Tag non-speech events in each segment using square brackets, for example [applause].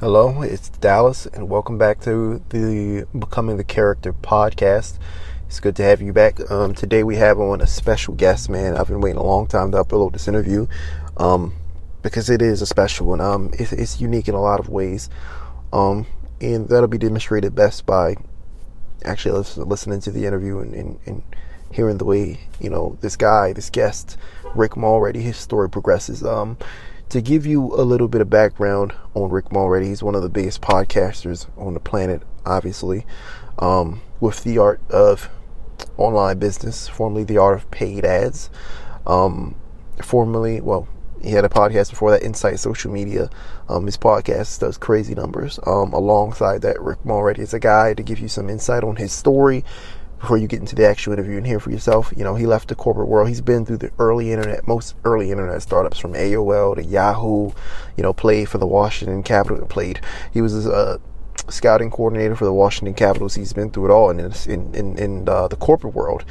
Hello, it's Dallas, and welcome back to the Becoming the Character podcast. It's good to have you back. Um, today we have on a special guest, man. I've been waiting a long time to upload this interview um, because it is a special one. Um, it's, it's, unique in a lot of ways, um, and that'll be demonstrated best by actually listening to the interview and, and, and hearing the way you know this guy, this guest, Rick Mulready, his story progresses. Um, to give you a little bit of background on Rick Mulready, he's one of the biggest podcasters on the planet, obviously, um, with the art of online business, formerly the art of paid ads. Um, formerly, well, he had a podcast before that, Inside Social Media. Um, his podcast does crazy numbers. Um, alongside that, Rick Mulready is a guy to give you some insight on his story, before you get into the actual interview and hear for yourself. You know, he left the corporate world. He's been through the early internet, most early internet startups from AOL to Yahoo. You know, played for the Washington Capitals. Played. He was a scouting coordinator for the Washington Capitals. He's been through it all. And in in in uh, the corporate world,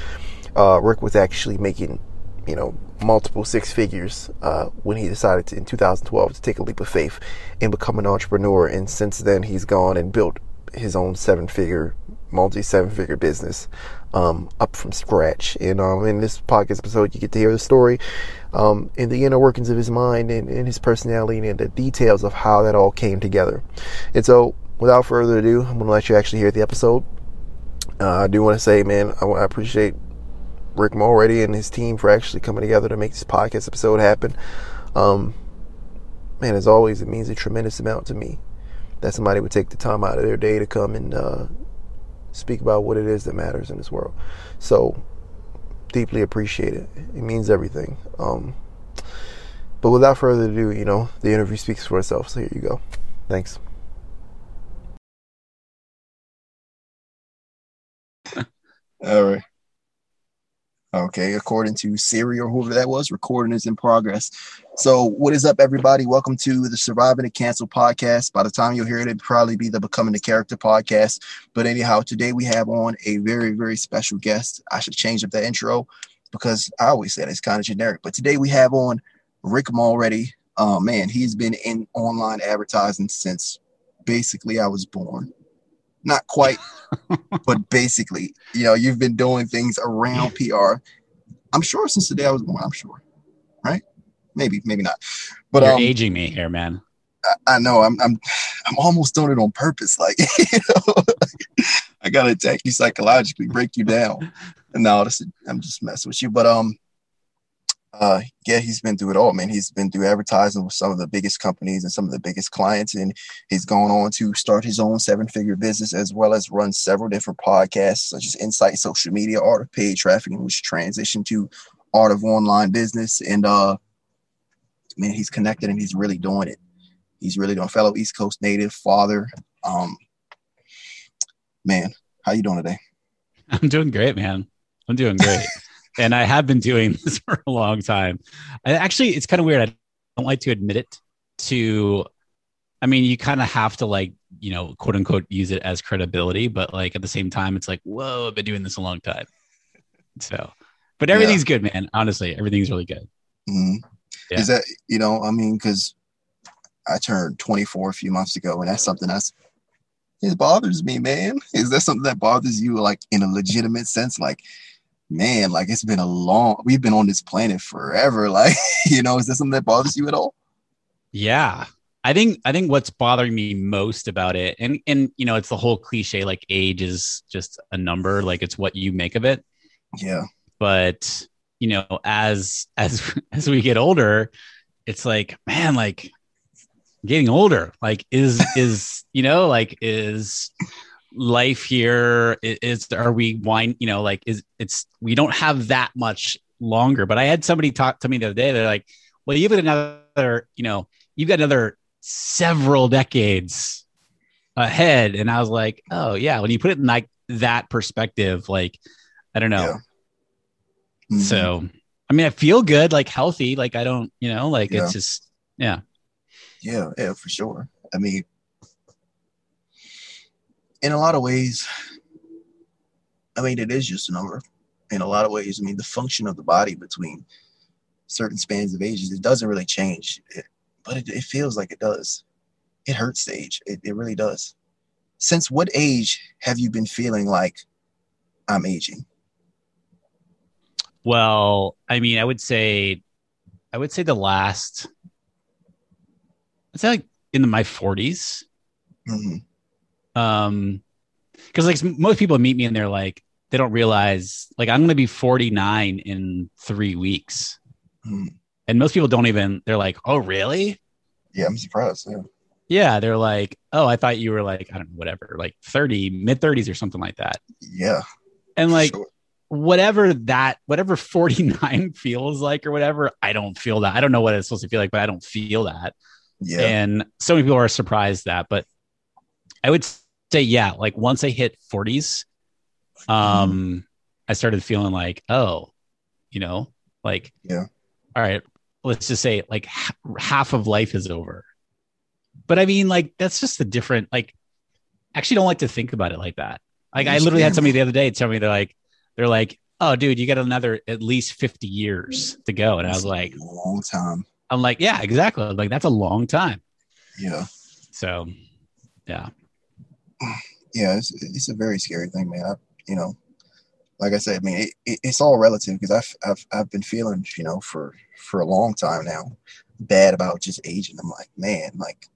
uh, Rick was actually making you know multiple six figures uh, when he decided to, in 2012 to take a leap of faith and become an entrepreneur. And since then, he's gone and built his own seven figure multi seven figure business um, up from scratch. And um, in this podcast episode, you get to hear the story um, and the inner workings of his mind and, and, his personality and the details of how that all came together. And so, without further ado, I'm going to let you actually hear the episode. Uh, I do want to say, man, I, I appreciate Rick Mulready and his team for actually coming together to make this podcast episode happen. Um, man, as always, it means a tremendous amount to me that somebody would take the time out of their day to come and uh, speak about what it is that matters in this world. So deeply appreciate it. It means everything. Um, but without further ado, you know, the interview speaks for itself. So here you go. Thanks. [laughs] All right. Okay, according to Siri or whoever that was, recording is in progress. So, what is up, everybody? Welcome to the Surviving the Cancel podcast. By the time you'll hear it, it'll probably be the Becoming the Character podcast. But anyhow, today we have on a very, very special guest. I should change up the intro because I always say it's kind of generic. But today we have on Rick Mulready. Oh uh, man, he's been in online advertising since basically I was born not quite, but basically, you know, you've been doing things around PR. I'm sure since the day I was born. I'm sure, right? Maybe, maybe not. But you're um, aging me here, man. I, I, know. I'm, I'm, I'm almost doing it on purpose. Like, [laughs] you know, I gotta attack you psychologically, break you down. [laughs] And now I'm just messing with you. But um, uh, yeah, he's been through it all, man. He's been through advertising with some of the biggest companies and some of the biggest clients, and he's gone on to start his own seven-figure business as well as run several different podcasts, such as Inside Social Media, Art of Paid Trafficking, which transitioned to Art of Online Business. And uh, man, he's connected and he's really doing it. He's really doing fellow East Coast native father. Um, man, how you doing today? I'm doing great, man. I'm doing great [laughs] and I have been doing [laughs] this for a long time. I actually, it's kind of weird. I don't like to admit it to, I mean, you kind of have to like, you know, quote unquote, use it as credibility, but like at the same time, it's like, whoa, I've been doing this a long time. So, but everything's yeah. good, man. Honestly, everything's really good. Mm-hmm. Yeah. Is that, you know, I mean, because I turned 24 a few months ago, and that's something that's it bothers me, man. Is that something that bothers you, like in a legitimate sense? Like, man, like it's been a long, we've been on this planet forever. [laughs] Like, you know, is this something that bothers you at all? Yeah. I think I think what's bothering me most about it, and and you know, it's the whole cliche like age is just a number, like it's what you make of it. Yeah. But you know, as as [laughs] as we get older, it's like, man, like getting older. Like, is is you know, like is life here? Is are we wine you know like is it's we don't have that much longer. But i had somebody talk to me the other day. They're like well you've got another you know you've got another several decades ahead. And i was like oh yeah when you put it in like that perspective like i don't know. Yeah. mm-hmm. so i mean i feel good like healthy like i don't you know like yeah. it's just yeah. Yeah yeah for sure. I mean in a lot of ways, I mean, it is just a number. In a lot of ways, I mean, the function of the body between certain spans of ages, it doesn't really change, it, but it, it feels like it does. it hurts to age. It, it really does. Since what age have you been feeling like I'm aging? Well, I mean, I would say, I would say the last, I'd say like in my 40s. Mm-hmm. Um, because like most people meet me and they're like, they don't realize like I'm to be 49 in three weeks. Mm-hmm. And most people don't even, they're like, oh, really? Yeah, I'm surprised. Yeah. Yeah, they're like, oh, I thought you were like, I don't know, whatever, like 30, mid 30s or something like that. Yeah. And like, sure. whatever that, whatever 49 [laughs] feels like or whatever, I don't feel that. I don't know what it's supposed to feel like, but I don't feel that. Yeah. And so many people are surprised that, but I would say, yeah, like once I hit 40s, um, mm. I started feeling like, oh, you know, like, yeah, all right, let's just say like h- half of life is over but I mean, like, that's just a different, like, I actually don't like to think about it like that. Like, I literally had somebody the other day tell me they're like, they're like, oh, dude, you got another at least 50 years to go. And I was like, long time. I'm like, yeah, exactly. Like, that's a long time. Yeah. So, yeah. Yeah, it's, it's a very scary thing, man. I, you know, like I said, I mean, it, it, it's all relative because I've, I've, I've been feeling, you know, for, for a long time now, bad about just aging. I'm like, man, like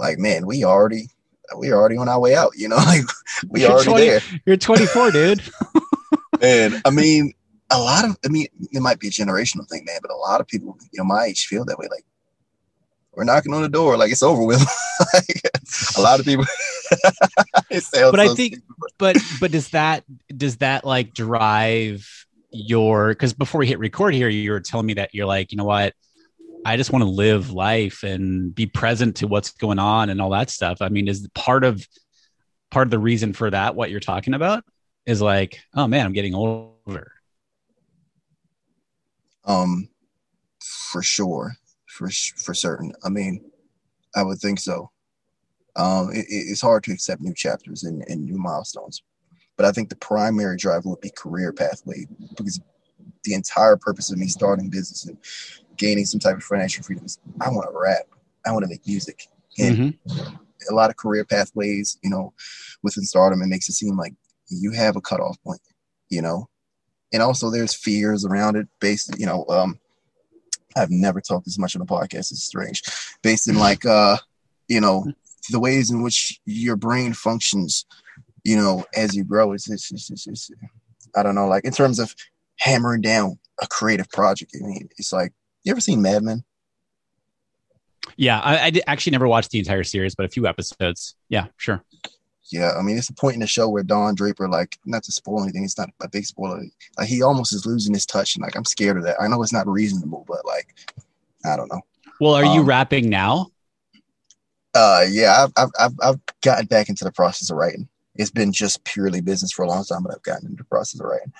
like, man, we already we already on our way out, you know, [laughs] like we you're already 20, there. You're 24, dude. [laughs] [laughs] and I mean, a lot of I mean, it might be a generational thing, man, but a lot of people, you know, my age feel that way. Like we're knocking on the door, like it's over with. [laughs] like, a lot of people. [laughs] but so I think, but but does that does that like drive your? Because before we hit record here, you were telling me that you're like, you know what, I just want to live life and be present to what's going on and all that stuff. I mean, is part of part of the reason for that what you're talking about is like, oh man, I'm getting older. Um, for sure, for for certain. I mean, I would think so. Um, it, it's hard to accept new chapters and, and new milestones, but I think the primary driver would be career pathway because the entire purpose of me starting business and gaining some type of financial freedoms. I want to rap. I want to make music. And mm-hmm. a lot of career pathways, you know, within stardom, it makes it seem like you have a cutoff point, you know. And also there's fears around it based, you know, um, I've never talked this much on a podcast. It's strange. Based in like uh, you know, the ways in which your brain functions, you know, as you grow. It's, it's, it's, it's, it's I don't know, like in terms of hammering down a creative project. I mean, it's like you ever seen Mad Men? Yeah, I, I actually never watched the entire series, but a few episodes. Yeah, sure. Yeah, I mean, it's a point in the show where Don Draper, like, not to spoil anything, it's not a big spoiler. Like, he almost is losing his touch, and like, I'm scared of that. I know it's not reasonable, but like, I don't know. Well, are um, you rapping now? Uh, yeah, I've, I've I've I've gotten back into the process of writing. It's been just purely business for a long time, but I've gotten into the process of writing,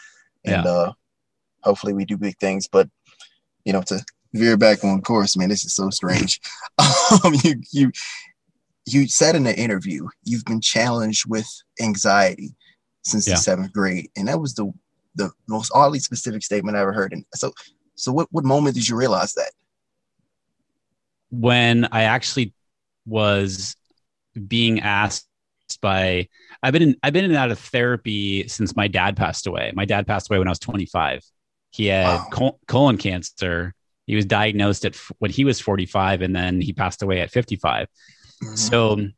and yeah. uh, hopefully we do big things. But you know, to veer back on course, man, this is so strange. [laughs] um, you you you said in the interview you've been challenged with anxiety since yeah. the seventh grade, and that was the the most oddly specific statement I ever heard. And so, so what what moment did you realize that? When I actually was being asked by I've been in I've been in and out of therapy since my dad passed away. My dad passed away when I was 25. He had wow. col- colon cancer. He was diagnosed at f- when he was 45 and then he passed away at 55. Mm-hmm. So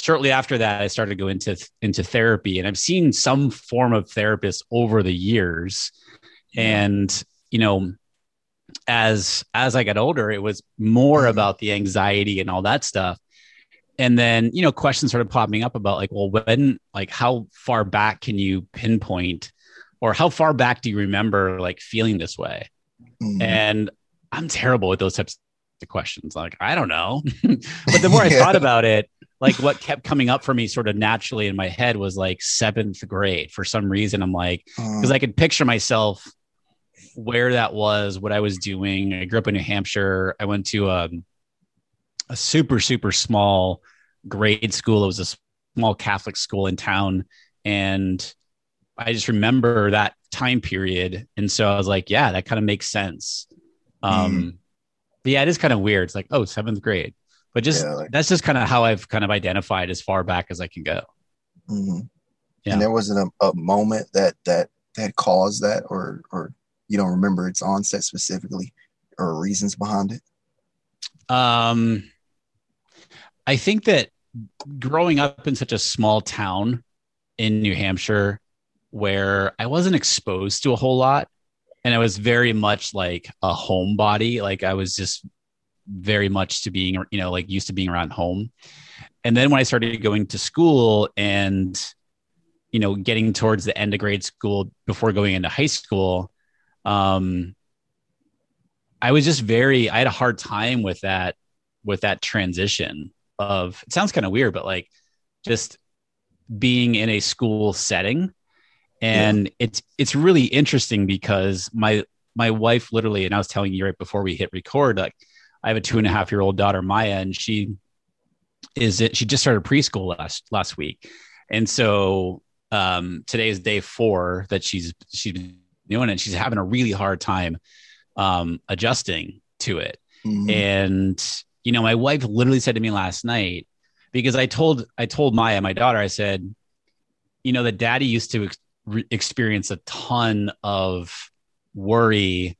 shortly after that, I started to go into, into therapy and I've seen some form of therapist over the years. And, you know, as, as I got older, it was more mm-hmm. about the anxiety and all that stuff and then you know questions started popping up about like well when like how far back can you pinpoint or how far back do you remember like feeling this way? Mm-hmm. And I'm terrible with those types of questions. Like, I don't know. [laughs] but the [laughs] more I thought about it, like what kept coming up for me sort of naturally in my head was like seventh grade. For some reason, I'm like, because uh. I could picture myself where that was, what I was doing. I grew up in New Hampshire. I went to a, um, a super, super small grade school. It was a small Catholic school in town. And I just remember that time period. And so I was like, yeah, that kind of makes sense. Um, mm. Yeah, it is kind of weird. It's like, oh, seventh grade. But just Yeah, like- that's just kind of how I've kind of identified as far back as I can go. hmm Yeah. And there wasn't a, a moment that that that caused that, or or you don't remember its onset specifically, or reasons behind it. Um, I think that growing up in such a small town in New Hampshire, where I wasn't exposed to a whole lot, and I was very much like a homebody, like I was just very much to being, you know, like used to being around home. And then when I started going to school and, you know, getting towards the end of grade school before going into high school, um, I was just very, I had a hard time with that, with that transition of, it sounds kind of weird, but like just being in a school setting. And it's, it's really interesting because my, my wife literally, and I was telling you right before we hit record, like I have a two and a half year old daughter, Maya, and she is it, she just started preschool last, last week. And so, um, today is day four that she's, she's been doing it. She's having a really hard time, um, adjusting to it. Mhm. And you know, my wife literally said to me last night because I told I told Maya, my daughter, I said, you know, that daddy used to re- experience a ton of worry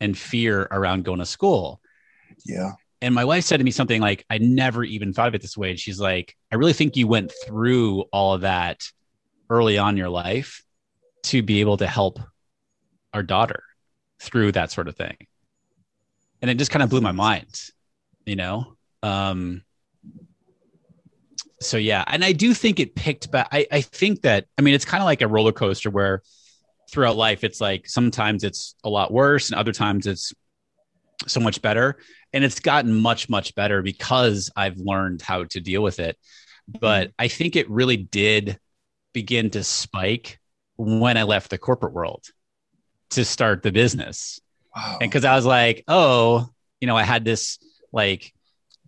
and fear around going to school. yeah, And my wife said to me something like, I never even thought of it this way. And she's like, I really think you went through all of that early on in your life to be able to help our daughter through that sort of thing. And it just kind of blew my mind, you know? Um, so yeah, and I do think it picked back. I, I think that, I mean, it's kind of like a roller coaster where throughout life, it's like sometimes it's a lot worse and other times it's so much better. And it's gotten much much better because i've learned how to deal with it. But mm-hmm. i think it really did begin to spike when i left the corporate world to start the business. Wow, and because i was like oh you know i had this like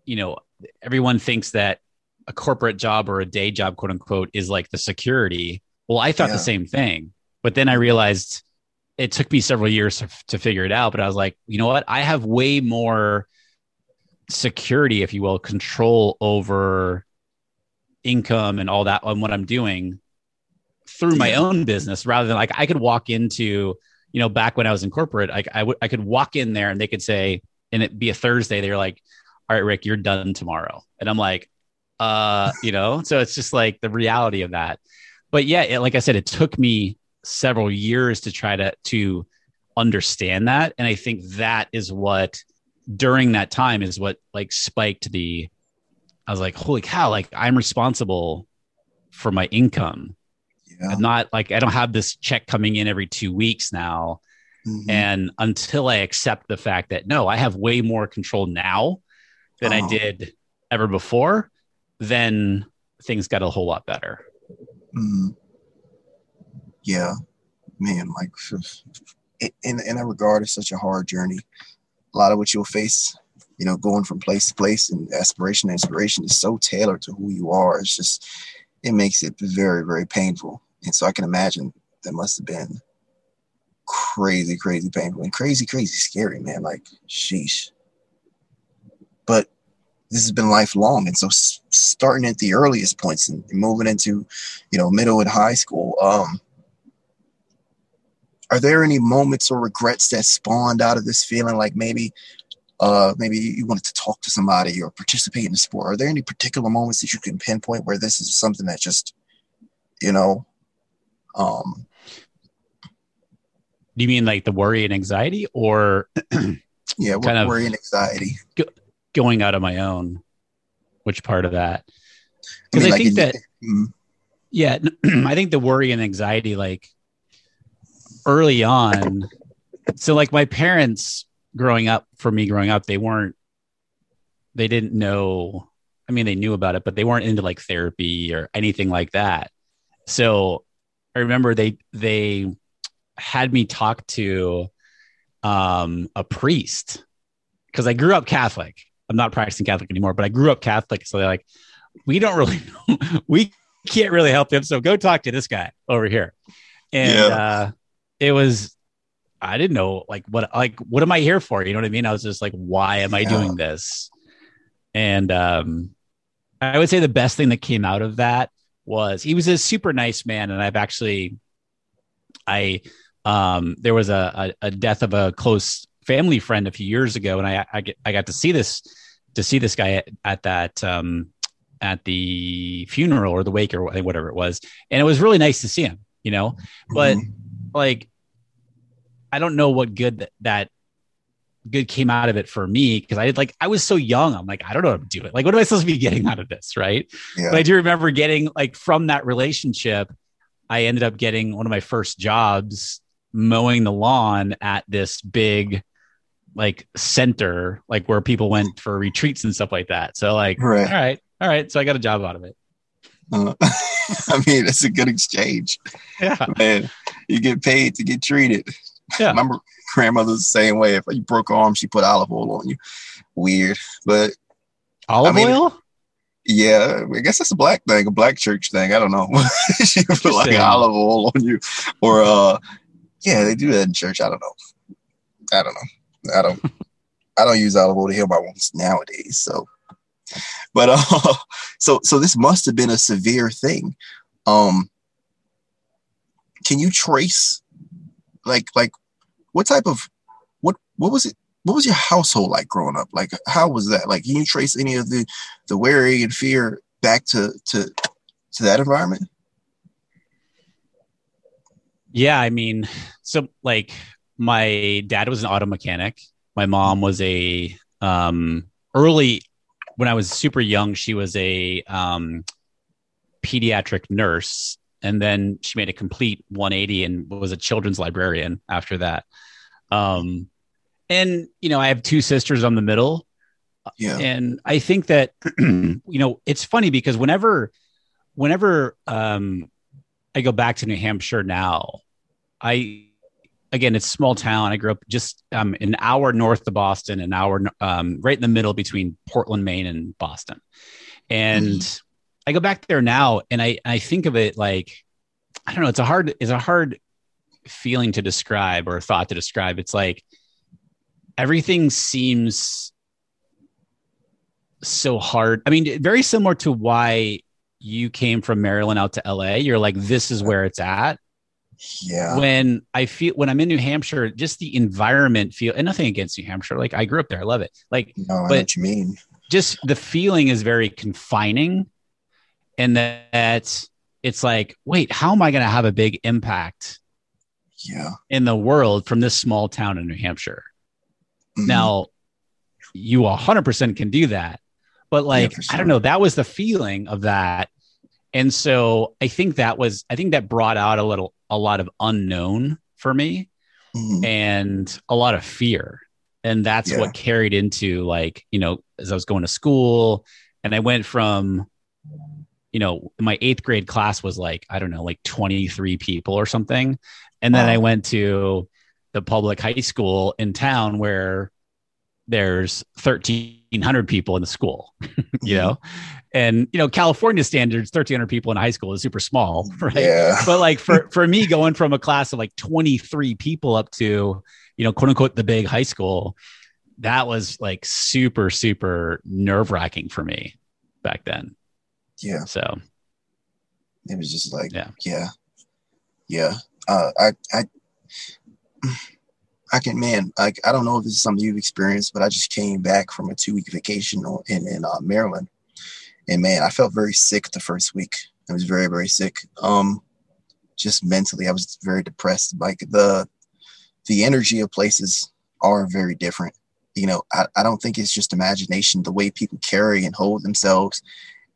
you know everyone thinks that a corporate job or a day job quote unquote is like the security. Well i thought Yeah. the same thing but then i realized it took me several years to, to figure it out but i was like you know what? I have way more security if you will control over income and all that on what i'm doing through my own business rather than like i could walk into you know back when i was in corporate I, I i could walk in there and they could say and it be a thursday they're like all right rick you're done tomorrow. And i'm like uh you know so it's just like the reality of that. But yeah it, like i said it took me several years to try to to understand that. And i think that is what during that time is what like spiked the i was like holy cow like i'm responsible for my income. Yeah, I'm not like i don't have this check coming in every two weeks now. Mhm. and until I accept the fact that no, I have way more control now than I Oh. did ever before, then things got a whole lot better. Mhm. yeah, man, like in in that regard, it's such a hard journey. A lot of what you'll face, you know, going from place to place and aspiration to inspiration is so tailored to who you are. It's just it makes it very very painful, and so I can imagine that must have been crazy, crazy painful and crazy, crazy scary, man. Like, sheesh. This has been lifelong, and so starting at the earliest points and moving into, you know, middle and high school. Um, are there any moments or regrets that spawned out of this feeling? Like maybe, uh, maybe you wanted to talk to somebody or participate in the sport. Are there any particular moments that you can pinpoint where this is something that just, you know, um, Do you mean like the worry and anxiety or yeah, Kind of- worry and anxiety. Going out of my own? Which part of that? I Because mean, I, like think in- that Mhm. yeah, [clears throat] I think the worry and anxiety, like early on. So, like my parents growing up, for me growing up, they weren't, they didn't know. I mean, they knew about it, but they weren't into like therapy or anything like that. So, I remember they they had me talk to um, a priest because I grew up Catholic. I'm not practicing Catholic anymore, but I grew up Catholic. So they're like, we don't really [laughs] we can't really help him. So go talk to this guy over here. And Yeah. uh, it was, I didn't know like what, like, what am I here for? You know what I mean? I was just like, why am I doing this? and um, I would say the best thing that came out of that was he was a super nice man, and I've actually, I, um, there was a, a, a death of a close family friend a few years ago, and I I, get, I got to see this to see this guy at, at that um, at the funeral or the wake or whatever it was, and it was really nice to see him, you know. But mm-hmm. like, I don't know what good that, that good came out of it for me because I did like I was so young. I'm like I don't know how to do it. Like, what am I supposed to be getting out of this, right? Yeah. But I do remember getting like from that relationship, I ended up getting one of my first jobs mowing the lawn at this big like center, like where people went for retreats and stuff like that. So like, right. all right, all right. So I got a job out of it. Uh, [laughs] I mean, it's a good exchange. Yeah, man, you get paid to get treated. Yeah, remember grandmother's the same way. If you broke arm, she put olive oil on you. Weird, but olive I mean, oil. Yeah, I guess that's a black thing, a black church thing. I don't know. [laughs] she put like olive oil on you, or uh, yeah, they do that in church. I don't know. I don't know. I don't I don't use olive oil to heal my wounds nowadays. So, but uh, [laughs] so so this must have been a severe thing. Um, can you trace, like like, what type of what what was it? What was your household like growing up? Like, how was that? Like, can you trace any of the the worry and fear back to to to that environment? Yeah, I mean, so like my dad was an auto mechanic. My mom was a um, early when I was super young. She was a um, pediatric nurse, and then she made a complete 180 and was a children's librarian after that. Um, and you know, I have two sisters. on the middle. Yeah. And I think that [clears throat] you know it's funny because whenever, whenever um, I go back to New Hampshire now, I again, it's small town. I grew up just um, an hour north of Boston, an hour um, right in the middle between Portland, Maine, and Boston. And mm-hmm. I go back there now, and I I think of it like I don't know. It's a hard it's a hard feeling to describe or a thought to describe. It's like everything seems so hard. I mean, very similar to why you came from Maryland out to LA. You're like, this is where it's at yeah. when i feel when i'm in new hampshire just the environment feel and nothing against new hampshire like i grew up there i love it. Like no, but what you mean. just the feeling is very confining and that it's like wait how am i going to have a big impact yeah. in the world from this small town in new hampshire? Mm-hmm. now you 100% can do that but like yeah, sure. i don't know that was the feeling of that. And so i think that was i think that brought out a little a lot of unknown for me mm-hmm. and a lot of fear. And that's yeah. what carried into like, you know, as I was going to school and I went from, you know, my eighth grade class was like, I don't know, like 23 people or something. And then wow. I went to the public high school in town where there's 1300 people in the school [laughs] you know and you know california standards 1300 people in high school is super small [laughs] right? Yeah. but like for for me going from a class of like 23 people up to you know quote unquote the big high school that was like super super nerve wracking for me back then. Yeah. So. It was just like yeah. yeah. Yeah. Uh i i I can, man, like, I don't know if this is something you've experienced, but I just came back from a two week vacation in, in uh, Maryland. And man, I felt very sick the first week. I was very, very sick. Um, just mentally, I was very depressed. Like the, the energy of places are very different. You know, I, I don't think it's just imagination. The way people carry and hold themselves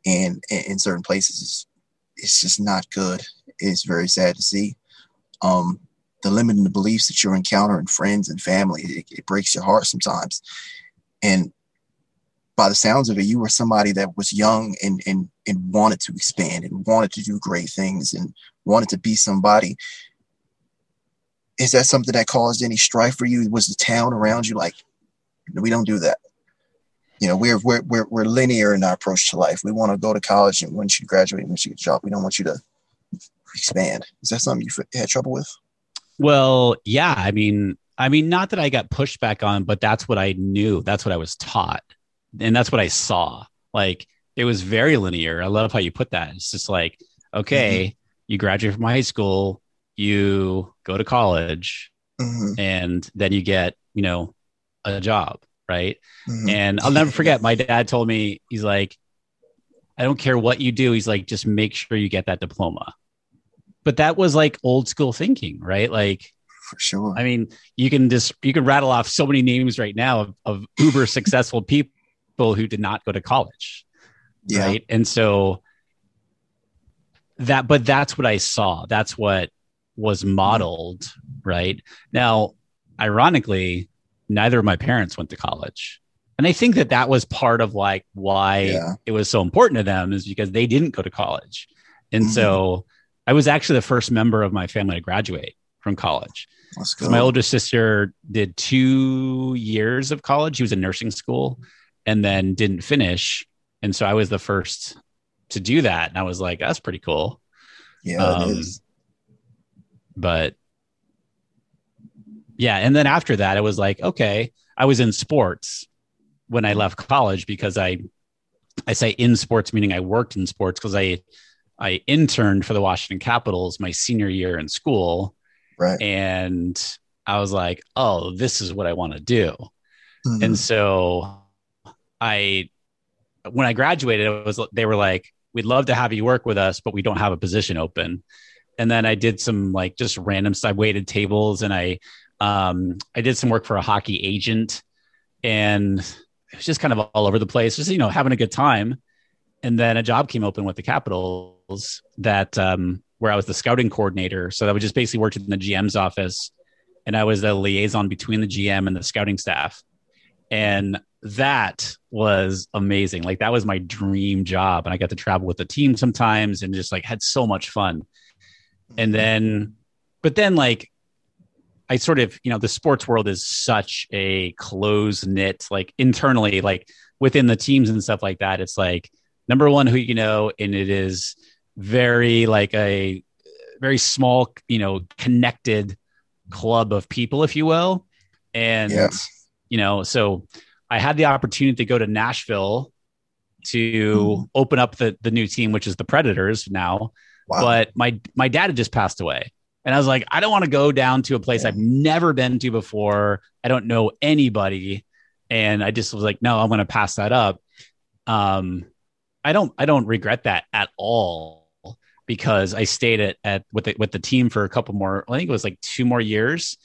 and in certain places is, it's just not good. It's very sad to see. Um, the limiting beliefs that you're encountering friends and family it, it, breaks your heart sometimes and by the sounds of it you were somebody that was young and, and and wanted to expand and wanted to do great things and wanted to be somebody is that something that caused any strife for you was the town around you like we don't do that you know we're we're we're, we're linear in our approach to life we want to go to college and once you graduate once you get a job we don't want you to expand is that something you had trouble with well, yeah. I mean, I mean, not that I got pushed back on, but that's what I knew. That's what I was taught. And that's what I saw. Like it was very linear. I love how you put that. It's just like, okay, mm-hmm. you graduate from high school, you go to college, mm-hmm. and then you get, you know, a job, right? Mm-hmm. And I'll never forget my dad told me, he's like, I don't care what you do. He's like, just make sure you get that diploma. But that was like old school thinking, right? Like, for sure. I mean, you can just you can rattle off so many names right now of, of uber successful people who did not go to college. Yeah. Right. And so that but that's what I saw. That's what was modeled, right? Now, ironically, neither of my parents went to college. And I think that that was part of like why yeah. it was so important to them is because they didn't go to college. And mm-hmm. so I was actually the first member of my family to graduate from college. So my older sister did two years of college. She was in nursing school and then didn't finish. And so I was the first to do that. And I was like, that's pretty cool. Yeah, um. But yeah. And then after that, it was like, okay, I was in sports when I left college because I, I say in sports, meaning I worked in sports because I, I interned for the Washington Capitals my senior year in school Right. And I was like, oh, this is what I want to do. Mm-hmm. And so I, when I graduated, it was, they were like, we'd love to have you work with us, but we don't have a position open. And then I did some like just random, I waited tables and I, um, I did some work for a hockey agent and it was just kind of all over the place, just, you know, having a good time. And then a job came open with the Capitals that, um, where I was the scouting coordinator. So I would just basically worked in the GM's office and I was the liaison between the GM and the scouting staff. And that was amazing. Like that was my dream job. And I got to travel with the team sometimes and just like had so much fun. And mm-hmm. then, but then like I sort of, you know, the sports world is such a close knit, like internally, like within the teams and stuff like that. It's like number one, who you know, and it is very like a very small, you know, connected club of people, if you will. And, you know, so I had the opportunity to go to Nashville to mm. open up the, the new team, which is the Predators now. Wow. But my, my dad had just passed away. And I was like, I don't want to go down to a place yeah. I've never been to before. I don't know anybody. And I just was like, no, I'm going to pass that up. Um, I don't, I don't regret that at all because I stayed at, at with the, with the team for a couple more. I think it was like two more years,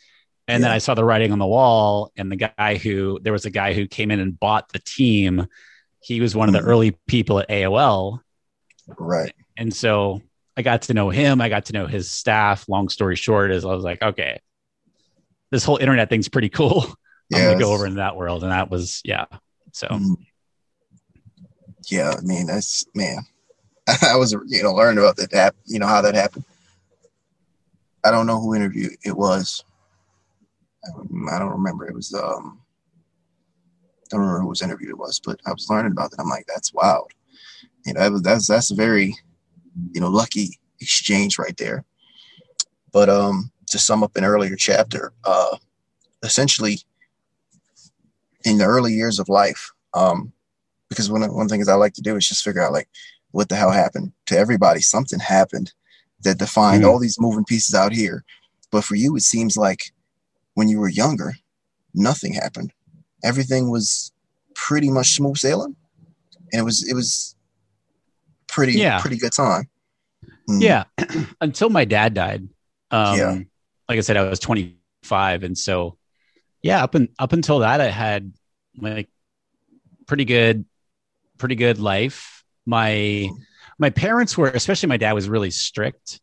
and yeah. then I saw the writing on the wall. And the guy who there was a guy who came in and bought the team. He was one of the mm-hmm. early people at AOL, right? And so I got to know him. I got to know his staff. Long story short, is I was like, okay, this whole internet thing's pretty cool. Yes. [laughs] I'm gonna go over into that world, and that was yeah. So. Mm. Yeah, I mean that's man. [laughs] I was, you know, learned about that, you know, how that happened. I don't know who interviewed it was. I don't remember. It was, um, I don't remember whose interview it was, but I was learning about it. I'm like, that's wild. You know, that's, that's a very, you know, lucky exchange right there. But, um, to sum up an earlier chapter, uh, essentially in the early years of life, um, because one, one thing is I like to do is just figure out like, what the hell happened to everybody. Something happened that defined mm all these moving pieces out here. But for you, it seems like when you were younger, nothing happened. Everything was pretty much smooth sailing, and it was it was pretty yeah. pretty good time. Mm. Yeah, [clears throat] until my dad died. Um, yeah, like I said, I was 25, and so yeah, up and up until that, I had like pretty good, pretty good life my my parents were especially my dad was really strict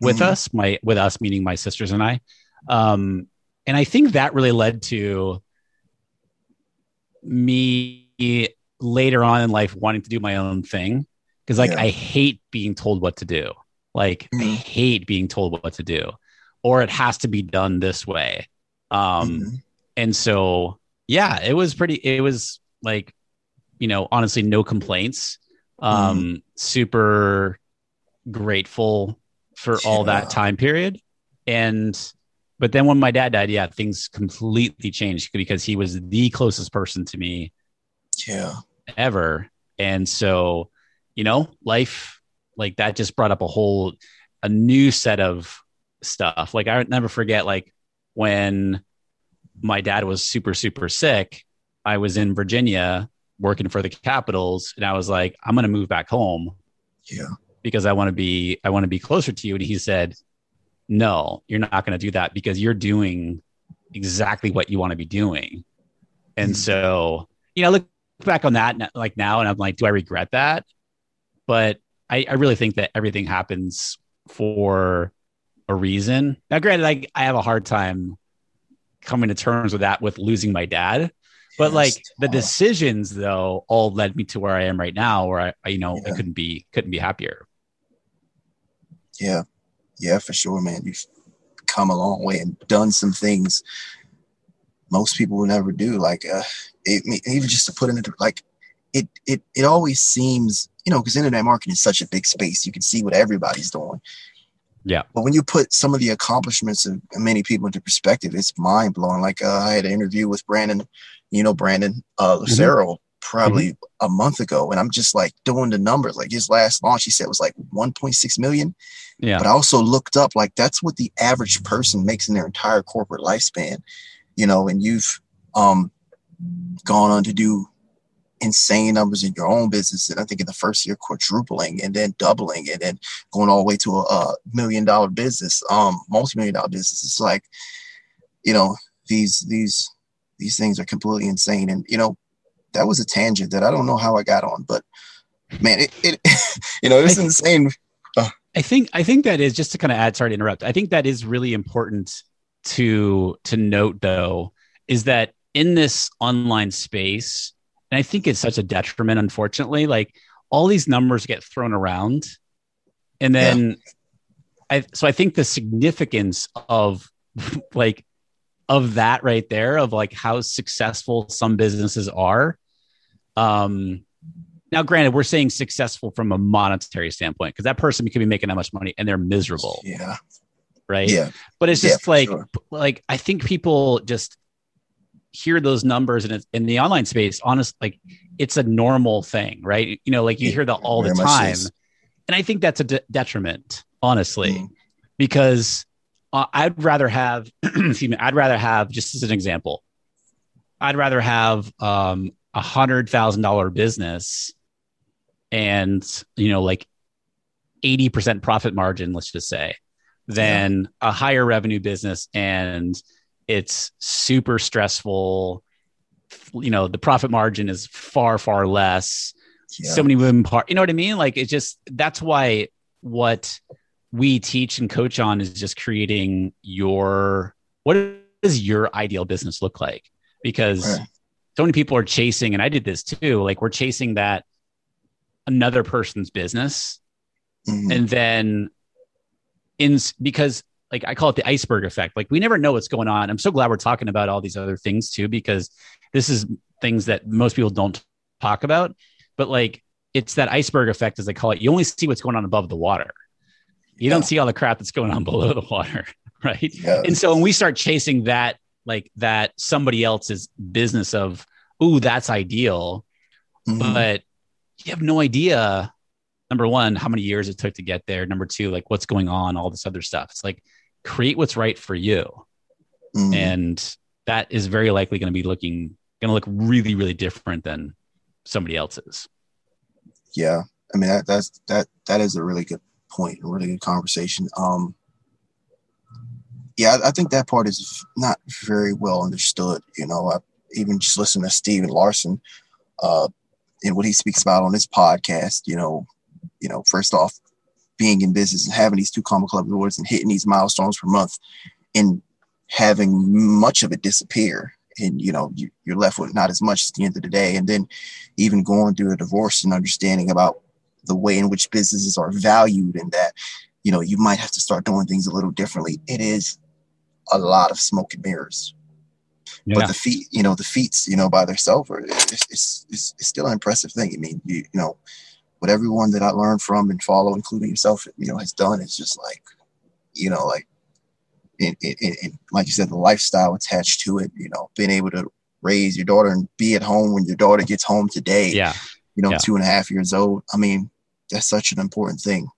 with mm-hmm. us my with us meaning my sisters and i um and i think that really led to me later on in life wanting to do my own thing because like yeah. i hate being told what to do like mm-hmm. i hate being told what to do or it has to be done this way um mm-hmm. and so yeah it was pretty it was like you know honestly no complaints um mm. super grateful for yeah. all that time period and but then when my dad died yeah things completely changed because he was the closest person to me Yeah. ever. And so, you know, life like that just brought up a whole a new set of stuff. Like I would never forget like when my dad was super super sick, I was in Virginia working for the Capitals and I was like I'm going to move back home Yeah. because I want to be I want to be closer to you and he said no, you're not going to do that because you're doing exactly what you want to be doing. And Mhm. so, you know, look back on that like now and I'm like, do I regret that? But I, I really think that everything happens for a reason. Now, granted, I, I have a hard time coming to terms with that with losing my dad. But Yes. like the decisions though all led me to where I am right now where I, I you know, I couldn't be couldn't be happier. Yeah. Yeah, for sure, man. You've come a long way and done some things most people will never do. Like, uh, it, even just to put it into like, it it it always seems, you know, because internet marketing is such a big space. You can see what everybody's doing. Yeah. But when you put some of the accomplishments of many people into perspective, it's mind blowing. Like uh, I had an interview with Brandon, you know, Brandon uh, Lucero probably a month ago, and I'm just like doing the numbers. Like his last launch, he said was like 1.6 million. Yeah. But I also looked up like that's what the average person makes in their entire corporate lifespan, you know, and you've um gone on to do insane numbers in your own business. And I think in the first year quadrupling and then doubling and then going all the way to a, a million dollar business, um, multi-million dollar business. It's like, you know, these these these things are completely insane. And you know, that was a tangent that I don't know how I got on, but man, it, it [laughs] you know, it's insane. Uh. I think I think that is just to kind of add. Sorry to interrupt. I think that is really important to to note, though, is that in this online space, and I think it's such a detriment. Unfortunately, like all these numbers get thrown around, and then I so I think the significance of [laughs] like of that right there of like how successful some businesses are. Um, now, granted, we're saying successful from a monetary standpoint because that person could be making that much money and they're miserable, Yeah. right? Yeah. But it's just for like, sure. like I think people just hear those numbers and it's in the online space. Honest, like it's a normal thing, right? You know, like you Yeah, hear that all the time, and I think that's a de- detriment, honestly, Mm. because uh, I'd rather have, [clears throat] excuse me, I'd rather have just as an example, I'd rather have um, a hundred thousand dollar business and you know like 80% profit margin let's just say than a higher revenue business and it's super stressful. You know the profit margin is far far less. Yeah. so many moving parts you know what i mean? Like it's just that's why what we teach and coach on is just creating your what does your ideal business look like because Right. so many people are chasing and i did this too like we're chasing that another person's business Mhm. and then in because like I call it the iceberg effect. Like we never know what's going on. I'm so glad we're talking about all these other things too, because this is things that most people don't talk about. But like it's that iceberg effect, as they call it. You only see what's going on above the water. You don't see all the crap that's going on [laughs] below the water, [laughs] right? Yeah. And so when we start chasing that, like that somebody else's business of, ooh, that's ideal, Mhm. but you have no idea number one how many years it took to get there number two like what's going on all this other stuff it's like create what's right for you Mhm. and that is very likely going to be looking going to look really really different than somebody else's yeah i mean that that's that that is a really good point a really good conversation. Um yeah i, I think that part is not very well understood you know I, even just listen to Stephen Larsen uh and what he speaks about on his podcast you know you know first off being in business and having these Two Comma Club awards and hitting these milestones per month and having much of it disappear and you know you, you're left with not as much at the end of the day. And then even going through a divorce and understanding about the way in which businesses are valued and that you know you might have to start doing things a little differently it is a lot of smoke and mirrors but the feat you know the feats you know by themselves are it's, it's, it's, it's still an impressive thing i mean you, you know what everyone that i learned from and follow including yourself you know has done is just like you know like and, and, and like you said the lifestyle attached to it you know being able to raise your daughter and be at home when your daughter gets home today. Yeah. You know, Yeah. two and a half years old. I mean, that's such an important thing.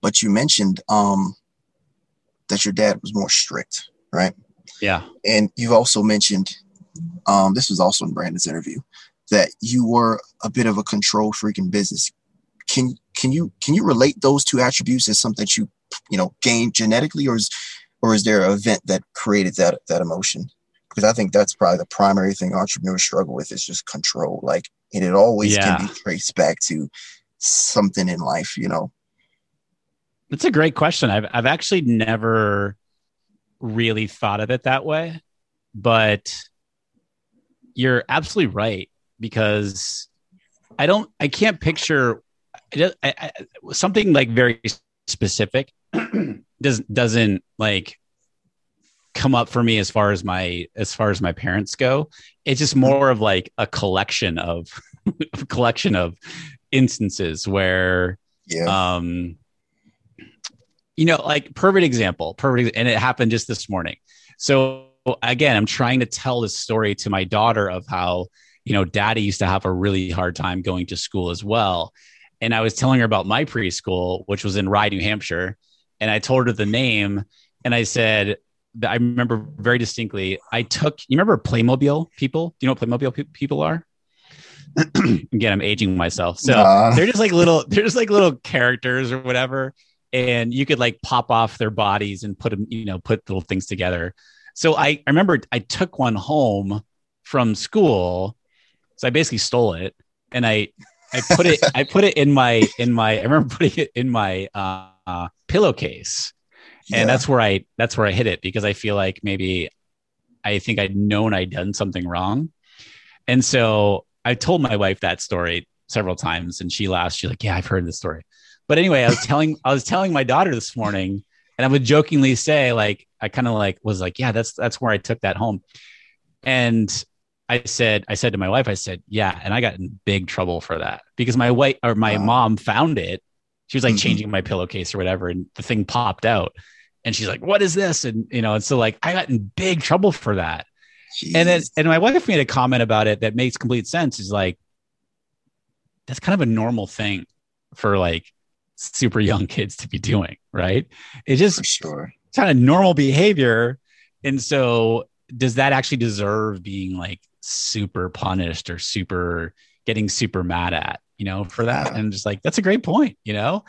But you mentioned um, that your dad was more strict, right? Yeah. And you've also mentioned, um, this was also in Brandon's interview, that you were a bit of a control freak in business. Can can you can you relate those two attributes as something that you you know gained genetically, or is or is there an event that created that that emotion? Because I think that's probably the primary thing entrepreneurs struggle with is just control. Like, and it always Yeah. can be traced back to something in life, you know. That's a great question. I've I've actually never really thought of it that way, but you're absolutely right because I don't I can't picture I, I, something like very specific [clears throat] does doesn't like come up for me as far as my as far as my parents go. It's just more of like a collection of [laughs] a collection of instances where Yeah. um you know like perfect example perfect and it happened just this morning. So again i'm trying to tell this story to my daughter of how you know daddy used to have a really hard time going to school as well. And i was telling her about my preschool which was in rye new hampshire. And i told her the name and i said that i remember very distinctly i took you remember playmobil people? Do you know what playmobil pe- people are [clears throat] again i'm aging myself. So they're just like little [laughs] they're just like little characters or whatever. And you could like pop off their bodies and put them you know put little things together. So i i remember i took one home from school. So i basically stole it and i i put it i put it in my in my i remember putting it in my uh, pillowcase. Yeah. and that's where i that's where i hit it because i feel like maybe i think i'd known i'd done something wrong. And so i told my wife that story several times and she laughed. She's like yeah i've heard this story. But anyway i was [laughs] telling i was telling my daughter this morning and i would jokingly say like i kind of like was like yeah that's that's where i took that home. And i said i said to my wife i said yeah and i got in big trouble for that because my wife or my Wow. mom found it. She was like Mhm. changing my pillowcase or whatever and the thing popped out. And she's like what is this? And you know and so like i got in big trouble for that and then and my wife made a comment about it that makes complete sense is like that's kind of a normal thing for like super young kids to be doing right? It's just for sure. kind of normal behavior. And so does that actually deserve being like super punished or super getting super mad at you know for that? Yeah. and just like that's a great point you know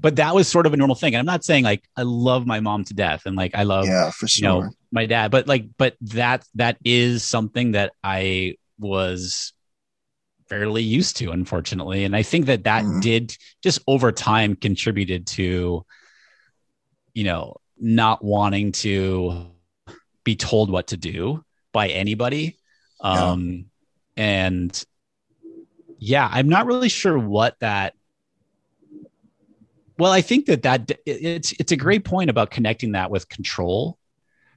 but that was sort of a normal thing and i'm not saying like i love my mom to death and like i love yeah, for you sure. know my dad but like but that that is something that i was fairly used to unfortunately and i think that that Mhm. did just over time contributed to you know not wanting to be told what to do by anybody Yeah. um and yeah i'm not really sure what that well i think that that it's it's a great point about connecting that with control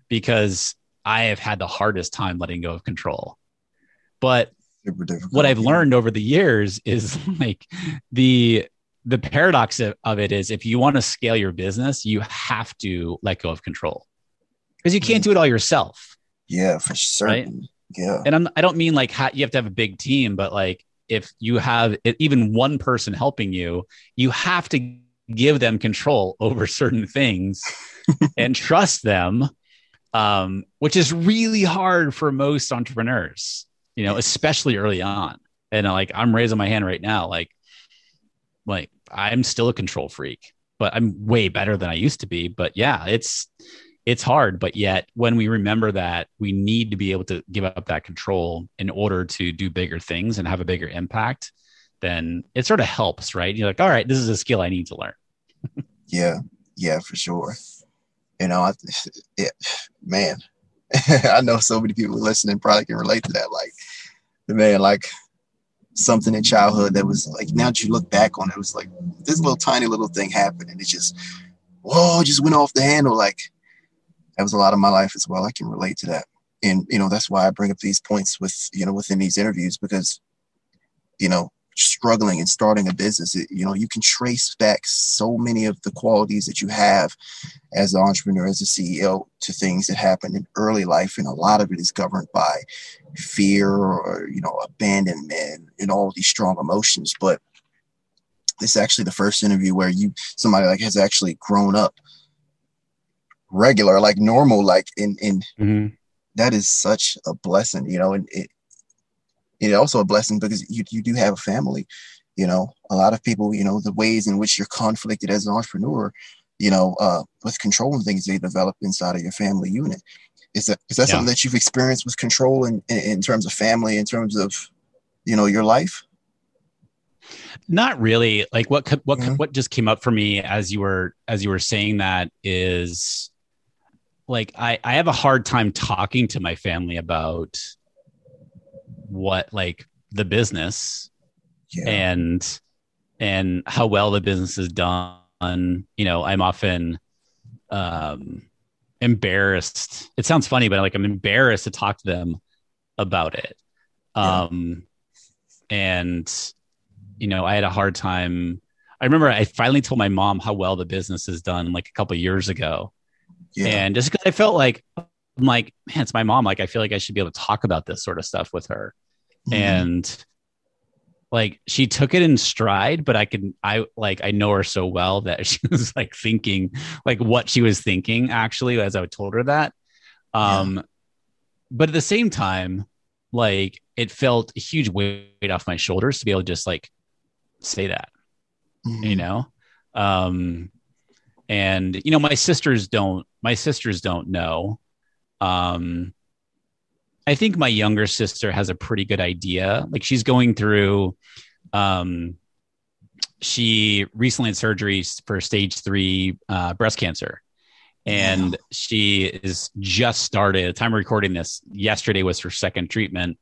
because i have had the hardest time letting go of control but what I've yeah. learned over the years is [laughs] like the the paradox of, of it is if you want to scale your business, you have to let go of control because you can't do it all yourself. Yeah, for certain. Yeah. And I'm, I don't mean like ha- you have to have a big team, but like if you have even one person helping you, you have to give them control over [laughs] certain things and trust them, um, which is really hard for most entrepreneurs, you know, especially early on. And uh, like I'm raising my hand right now, like, like I'm still a control freak, but I'm way better than I used to be. But yeah, it's it's hard. But yet, when we remember that we need to be able to give up that control in order to do bigger things and have a bigger impact, then it sort of helps, right? You're like, all right, this is a skill I need to learn. Yeah. Yeah, for sure. You know, I, [sighs] yeah, man, [laughs] I know so many people listening probably can relate to that. Like, man, like something in childhood that was like, now that you look back on it, it was like this little tiny little thing happened and it just, whoa, just went off the handle. Like, that was a lot of my life as well. I can relate to that. And, you know, that's why I bring up these points with, you know, within these interviews because, you know, struggling and starting a business, it, you know, you can trace back so many of the qualities that you have as an entrepreneur, as a CEO, to things that happened in early life, and a lot of it is governed by fear or you know abandonment and all these strong emotions. But this is actually the first interview where you somebody like has actually grown up regular, like normal, like in in. Mm-hmm. That is such a blessing, you know, and it, it also a blessing because you, you do have a family you know a lot of people you know the ways in which you're conflicted as an entrepreneur you know uh, with controlling things they develop inside of your family unit is that is that yeah. something that you've experienced with control in, in, in terms of family in terms of you know your life not really like what what mm-hmm. what just came up for me as you were as you were saying that is like i i have a hard time talking to my family about what like the business yeah. and and how well the business is done you know i'm often um embarrassed it sounds funny but like i'm embarrassed to talk to them about it um yeah. and you know i had a hard time i remember i finally told my mom how well the business is done like a couple years ago yeah. and just because i felt like I'm like, man, it's my mom. Like, I feel like I should be able to talk about this sort of stuff with her. Mm-hmm. And like she took it in stride, but I can I like I know her so well that [laughs] she was like thinking like what she was thinking actually as I told her that. Um yeah. but at the same time, like it felt a huge weight off my shoulders to be able to just like say that. Mm-hmm. You know? Um and you know my sisters don't my sisters don't know um i think my younger sister has a pretty good idea like she's going through um she recently had surgery for stage three uh, breast cancer and wow. she is just started the time of recording this yesterday was her second treatment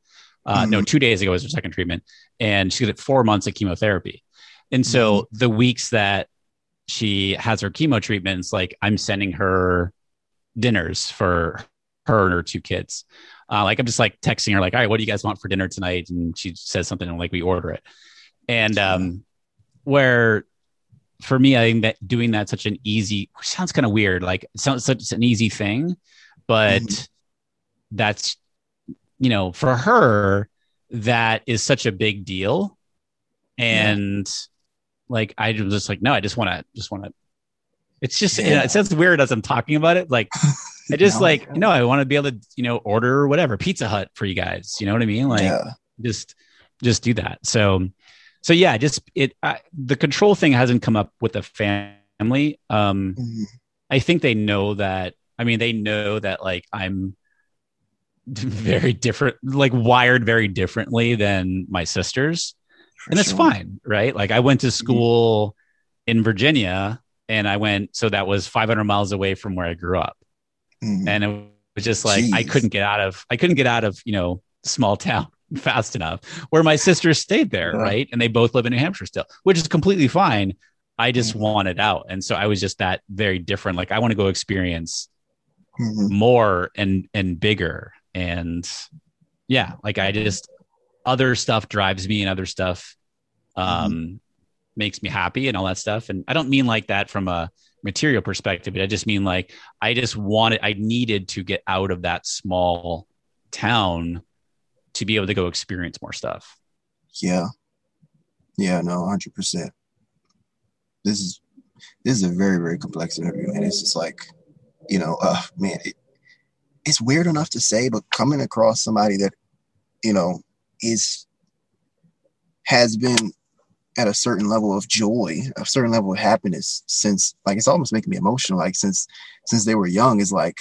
uh, mm-hmm. no two days ago was her second treatment and she got four months of chemotherapy and so mm-hmm. the weeks that she has her chemo treatments like i'm sending her dinners for her and her two kids. Uh, like I'm just like texting her, like, all right, what do you guys want for dinner tonight? And she says something and like we order it. And um, where for me, I think that doing that such an easy sounds kind of weird. Like it sounds such an easy thing, but mm-hmm. that's you know, for her, that is such a big deal. And yeah. like I was just like, no, I just want to just want to it's just yeah. it sounds weird as I'm talking about it. Like [laughs] I just no, like you know I want to be able to you know order whatever Pizza Hut for you guys. You know what I mean? Like yeah. just just do that. So so yeah, just it I, the control thing hasn't come up with the family. Um, mm-hmm. I think they know that. I mean, they know that like I'm [laughs] very different, like wired very differently than my sisters, for and that's sure. fine, right? Like I went to mm-hmm. school mm-hmm. in Virginia and I went so that was 500 miles away from where I grew up, mm. and it was just like Jeez. I couldn't get out of I couldn't get out of you know small [laughs] town fast enough. Where my sisters stayed there, yeah. right, and they both live in New Hampshire still, which is completely fine. I just mm. wanted out, and so I was just that very different. Like I want to go experience mm-hmm. more and and bigger, and yeah, like I just other stuff drives me, and other stuff mm-hmm. um, makes me happy and all that stuff. And I don't mean like that from a material perspective, but I just mean like I just wanted, I needed to get out of that small town to be able to go experience more stuff. Yeah. Yeah, no, hundred percent. This is this is a very, very complex interview, and it's just like, you know, uh man, it, it's weird enough to say, but coming across somebody that, you know, is has been at a certain level of joy, a certain level of happiness since like it's almost making me emotional. Like since since they were young is like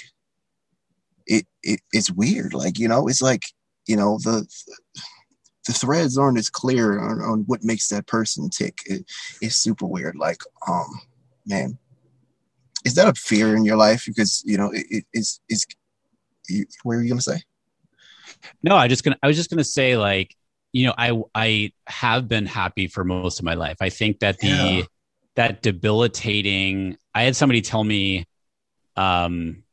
it, it it's weird. Like, you know, it's like, you know, the the threads aren't as clear on, on what makes that person tick. It, it's super weird. Like, um, man, is that a fear in your life? Because you know, it, it is is what are you gonna say? No, I just gonna I was just gonna say like you know, I I have been happy for most of my life. I think that the yeah. that debilitating. I had somebody tell me, um,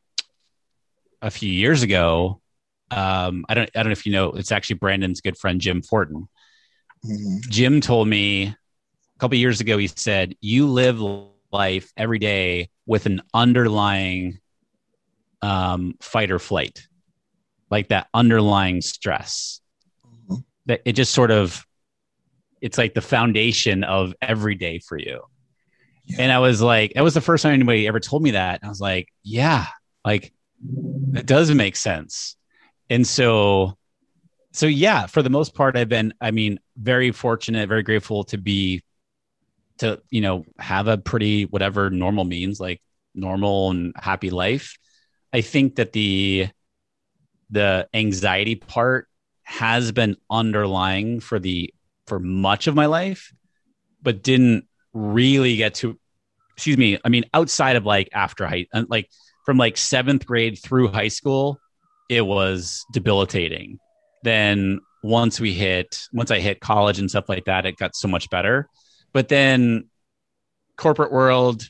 a few years ago. Um, I don't I don't know if you know. It's actually Brandon's good friend Jim Fortin. Mhm. Jim told me a couple years ago, he said, You live life every day with an underlying um, fight or flight, like that underlying stress. That it just sort of, it's like the foundation of every day for you. Yeah. And I was like, that was the first time anybody ever told me that. I was like, yeah, like it does make sense. And so, so yeah, for the most part, I've been, I mean, very fortunate, very grateful to be, to, you know, have a pretty, whatever normal means, like normal and happy life. I think that the, the anxiety part has been underlying for the, for much of my life, but didn't really get to, excuse me, I mean, outside of like after high, uh, like from like seventh grade through high school, it was debilitating. Then once we hit, once I hit college and stuff like that, it got so much better. But then corporate world,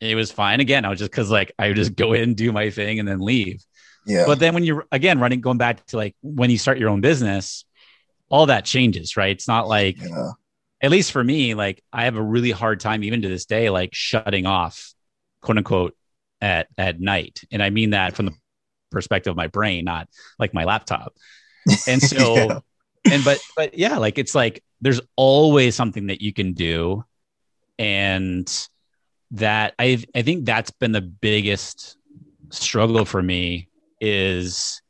it was fine. Again, I was just because like I would just go in, do my thing, and then leave. Yeah. But then when you're again running, going back to like when you start your own business, all that changes, right? It's not like yeah. at least for me, like I have a really hard time even to this day, like shutting off, quote unquote, at at night. And I mean that from the perspective of my brain, not like my laptop. And [laughs] so Yeah. and but but yeah, like it's like there's always something that you can do. And that I I think that's been the biggest struggle for me is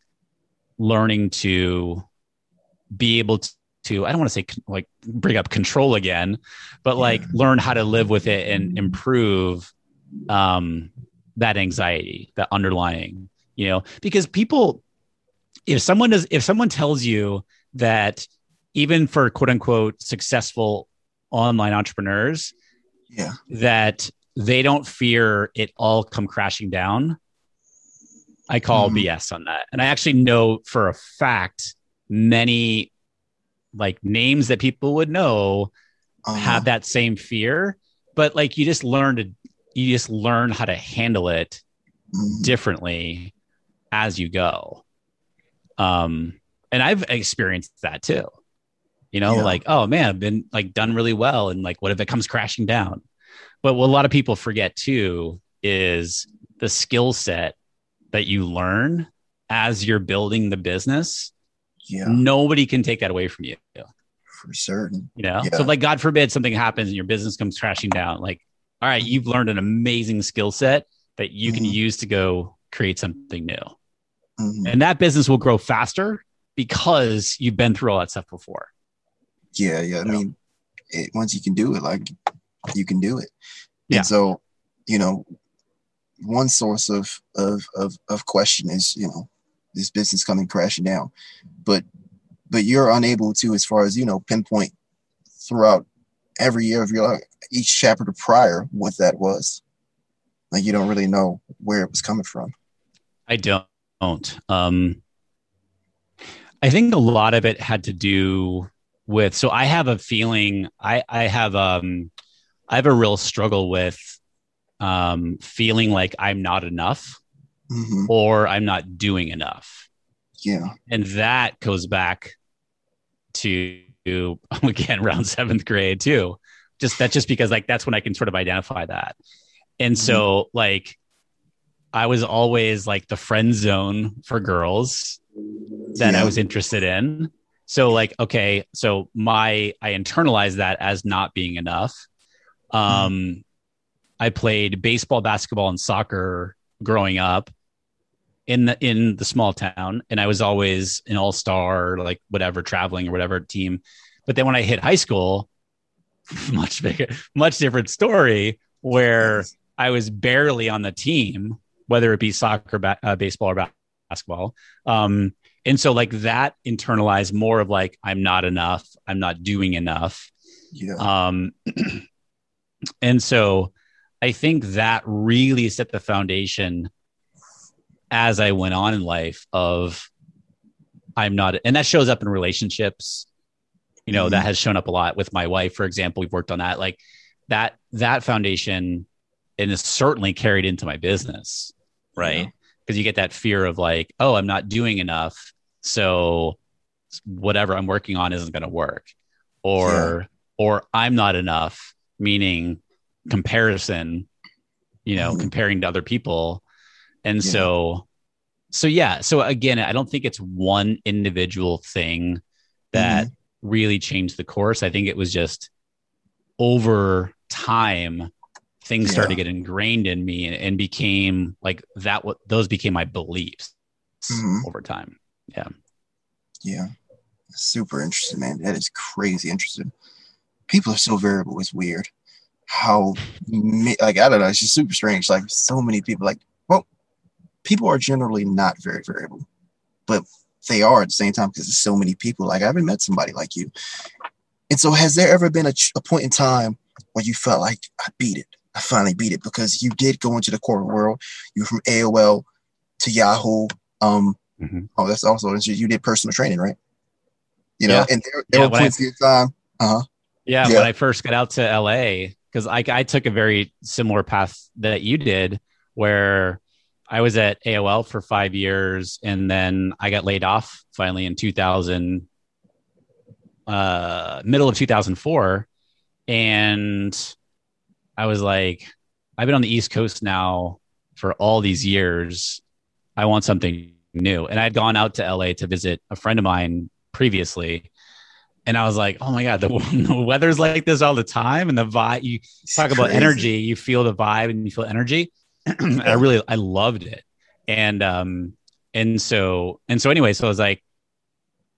learning to be able to, to I don't want to say like bring up control again, but like learn how to live with it and improve um that anxiety, that underlying, you know, because people if someone does if someone tells you that even for quote unquote successful online entrepreneurs yeah. that they don't fear it all come crashing down i call Mhm. bs on that and i actually know for a fact many like names that people would know Uh-huh. have that same fear but like you just learn to you just learn how to handle it Mhm. differently as you go. Um, and I've experienced that too. You know, Yeah. like, oh man, I've been like done really well. And like, what if it comes crashing down? But what a lot of people forget too is the skill set that you learn as you're building the business. Yeah. Nobody can take that away from you. For certain. You know, Yeah. so like, God forbid something happens and your business comes crashing down. Like, all right, you've learned an amazing skill set that you can Mhm. use to go create something new Mhm. and that business will grow faster because you've been through all that stuff before. Yeah, yeah. I mean, it, once you can do it, like you can do it. Yeah. And so, you know, one source of of of of question is, you know, this business coming crashing down, but but you're unable to, as far as you know, pinpoint throughout every year of your life, each chapter prior, what that was. Like you don't really know where it was coming from. I don't. Um, I think a lot of it had to do with. So I have a feeling. I I have um, I have a real struggle with um feeling like I'm not enough hmm or I'm not doing enough. Yeah. and that goes back to [laughs] again around seventh grade too. Just that's just because like that's when i can sort of identify that. And so like i was always like the friend zone for girls that i was interested in. So like okay so my i internalized that as not being enough. Um i played baseball basketball and soccer growing up in the in the small town. And i was always an all-star like whatever traveling or whatever team. But then when i hit high school [laughs] much bigger much different story where i was barely on the team whether it be soccer ba- uh, baseball or ba- basketball. Um and so like that internalized more of like i'm not enough i'm not doing enough. Yeah. um, [clears throat] and so I think that really set the foundation as I went on in life of I'm not, and that shows up in relationships. You know, that Mhm. has shown up a lot with my wife, for example. We've worked on that. Like that, that foundation and is certainly carried into my business, right? Yeah. Because you get that fear of like, oh, I'm not doing enough. So whatever I'm working on isn't going to work. or or I'm not enough, meaning comparison, you know, Mhm. comparing to other people. And Yeah. so so yeah, so again, I don't think it's one individual thing that Mm-hmm. really changed the course. I think it was just over time things started to get ingrained in me and, and became like that what those became my beliefs Mhm. over time. Yeah. Yeah super interesting, man. That is crazy interesting. People are so variable. It's weird. How, like, I don't know. It's just super strange. Like, so many people, like, well, people are generally not very variable, but they are at the same time because there's so many people. Like, I haven't met somebody like you. And so, has there ever been a, a point in time where you felt like, I beat it? I finally beat it because you did go into the corporate world. You were from AOL to Yahoo. Um, Mhm. Oh, that's also. You did personal training, right? You know, Yeah. and there, there Yeah, were when I- in time. Uh-huh. Yeah, Yeah. when I first got out to LA, because I, I took a very similar path that you did, where I was at AOL for five years, and then I got laid off finally in 2000, uh, middle of 2004, and I was like, I've been on the East Coast now for all these years. I want something new, and I'd gone out to LA to visit a friend of mine previously and I was like, "Oh my god, the, [laughs] the weather's like this all the time, and the vibe. You talk about energy, you feel the vibe, and you feel energy. [clears throat] I really, I loved it, and um, and so and so anyway, so I was like,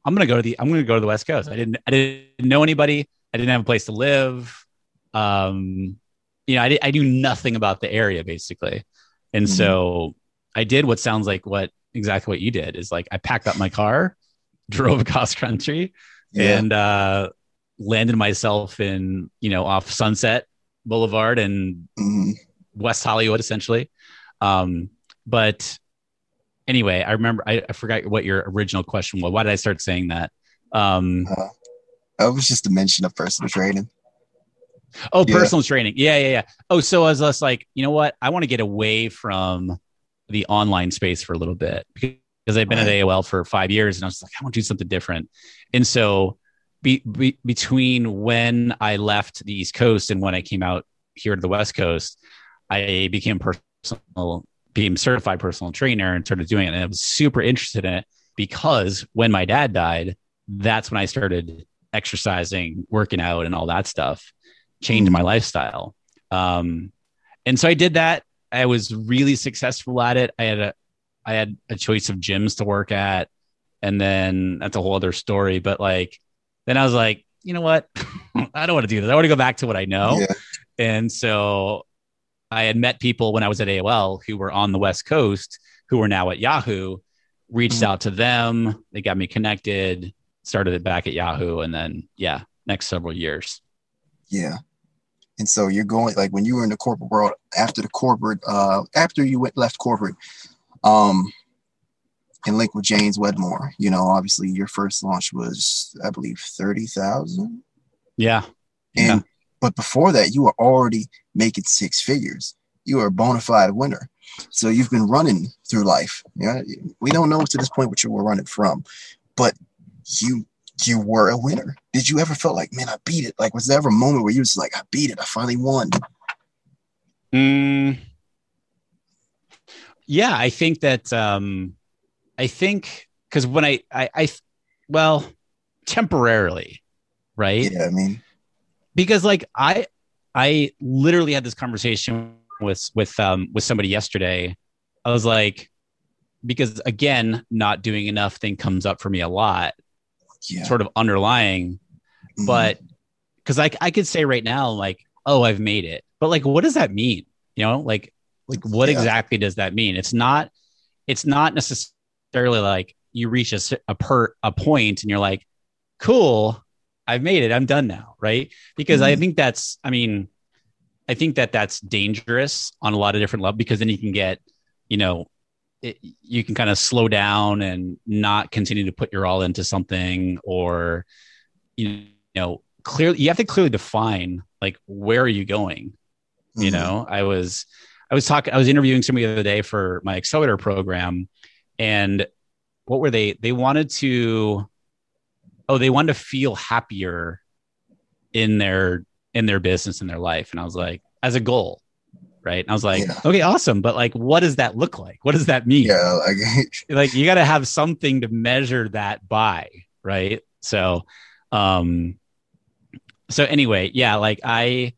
I'm gonna go to the, I'm gonna go to the West Coast. I didn't, I didn't know anybody. I didn't have a place to live. Um, you know, I, did, I knew nothing about the area basically, and Mhm. so I did what sounds like what exactly what you did is like I packed up my car, [laughs] drove across country Yeah. and uh, landed myself in you know off Sunset Boulevard and Mhm. West Hollywood essentially. Um, but anyway, I remember I, I forgot what your original question was. Why did I start saying that? Um, That was just a mention of personal training. oh, Yeah. personal training. Yeah, yeah, yeah. Oh, so I was just like, you know what? I want to get away from the online space for a little bit because I've been Right. at AOL for five years and I was like, I want to do something different. And so be, be, between when I left the East Coast and when I came out here to the West Coast, I became personal, became certified personal trainer and started doing it. And I was super interested in it because when my dad died, that's when I started exercising, working out, and all that stuff, changed my lifestyle. Um, and so I did that. I was really successful at it. I had a, I had a choice of gyms to work at, and then that's a whole other story. But like, then I was like, you know what? [laughs] I don't want to do this. I want to go back to what I know. Yeah. And so I had met people when I was at AOL who were on the West Coast who were now at Yahoo, reached Mhm. out to them. They got me connected, started it back at Yahoo. And then, yeah, next several years. Yeah. And so you're going like when you were in the corporate world after the corporate uh after you went left corporate um and linked with James Wedmore, you know, obviously your first launch was I believe 30,000 Yeah. and but before that you were already making six figures. You were a bona fide winner. So you've been running through life. Yeah. we don't know to this point what you were running from, but you you were a winner. Did you ever feel like, man, I beat it? Like, was there ever a moment where you was like, I beat it, I finally won? Mm, yeah, I think that um, I think because when I, I I well temporarily, right? Yeah, I mean, Because like I I literally had this conversation with with um with somebody yesterday. I was like, because again, not doing enough thing comes up for me a lot, yeah. sort of underlying Mhm. but because I, I could say right now like oh i've made it but like what does that mean you know like like what Yeah. exactly does that mean it's not it's not necessarily like you reach a, a per a point and you're like cool i've made it i'm done now right because i Mhm. think that's i mean i think that that's dangerous on a lot of different levels because then you can get you know it, you can kind of slow down and not continue to put your all into something or you know clearly you have to clearly define like where are you going you Mhm. know i was i was talking i was interviewing somebody the other day for my accelerator program and what were they they wanted to oh they wanted to feel happier in their in their business in their life. And i was like as a goal right? And i was like Yeah. okay awesome. But like what does that look like? What does that mean? Yeah, like [laughs] like you got to have something to measure that by right? So um so anyway yeah like i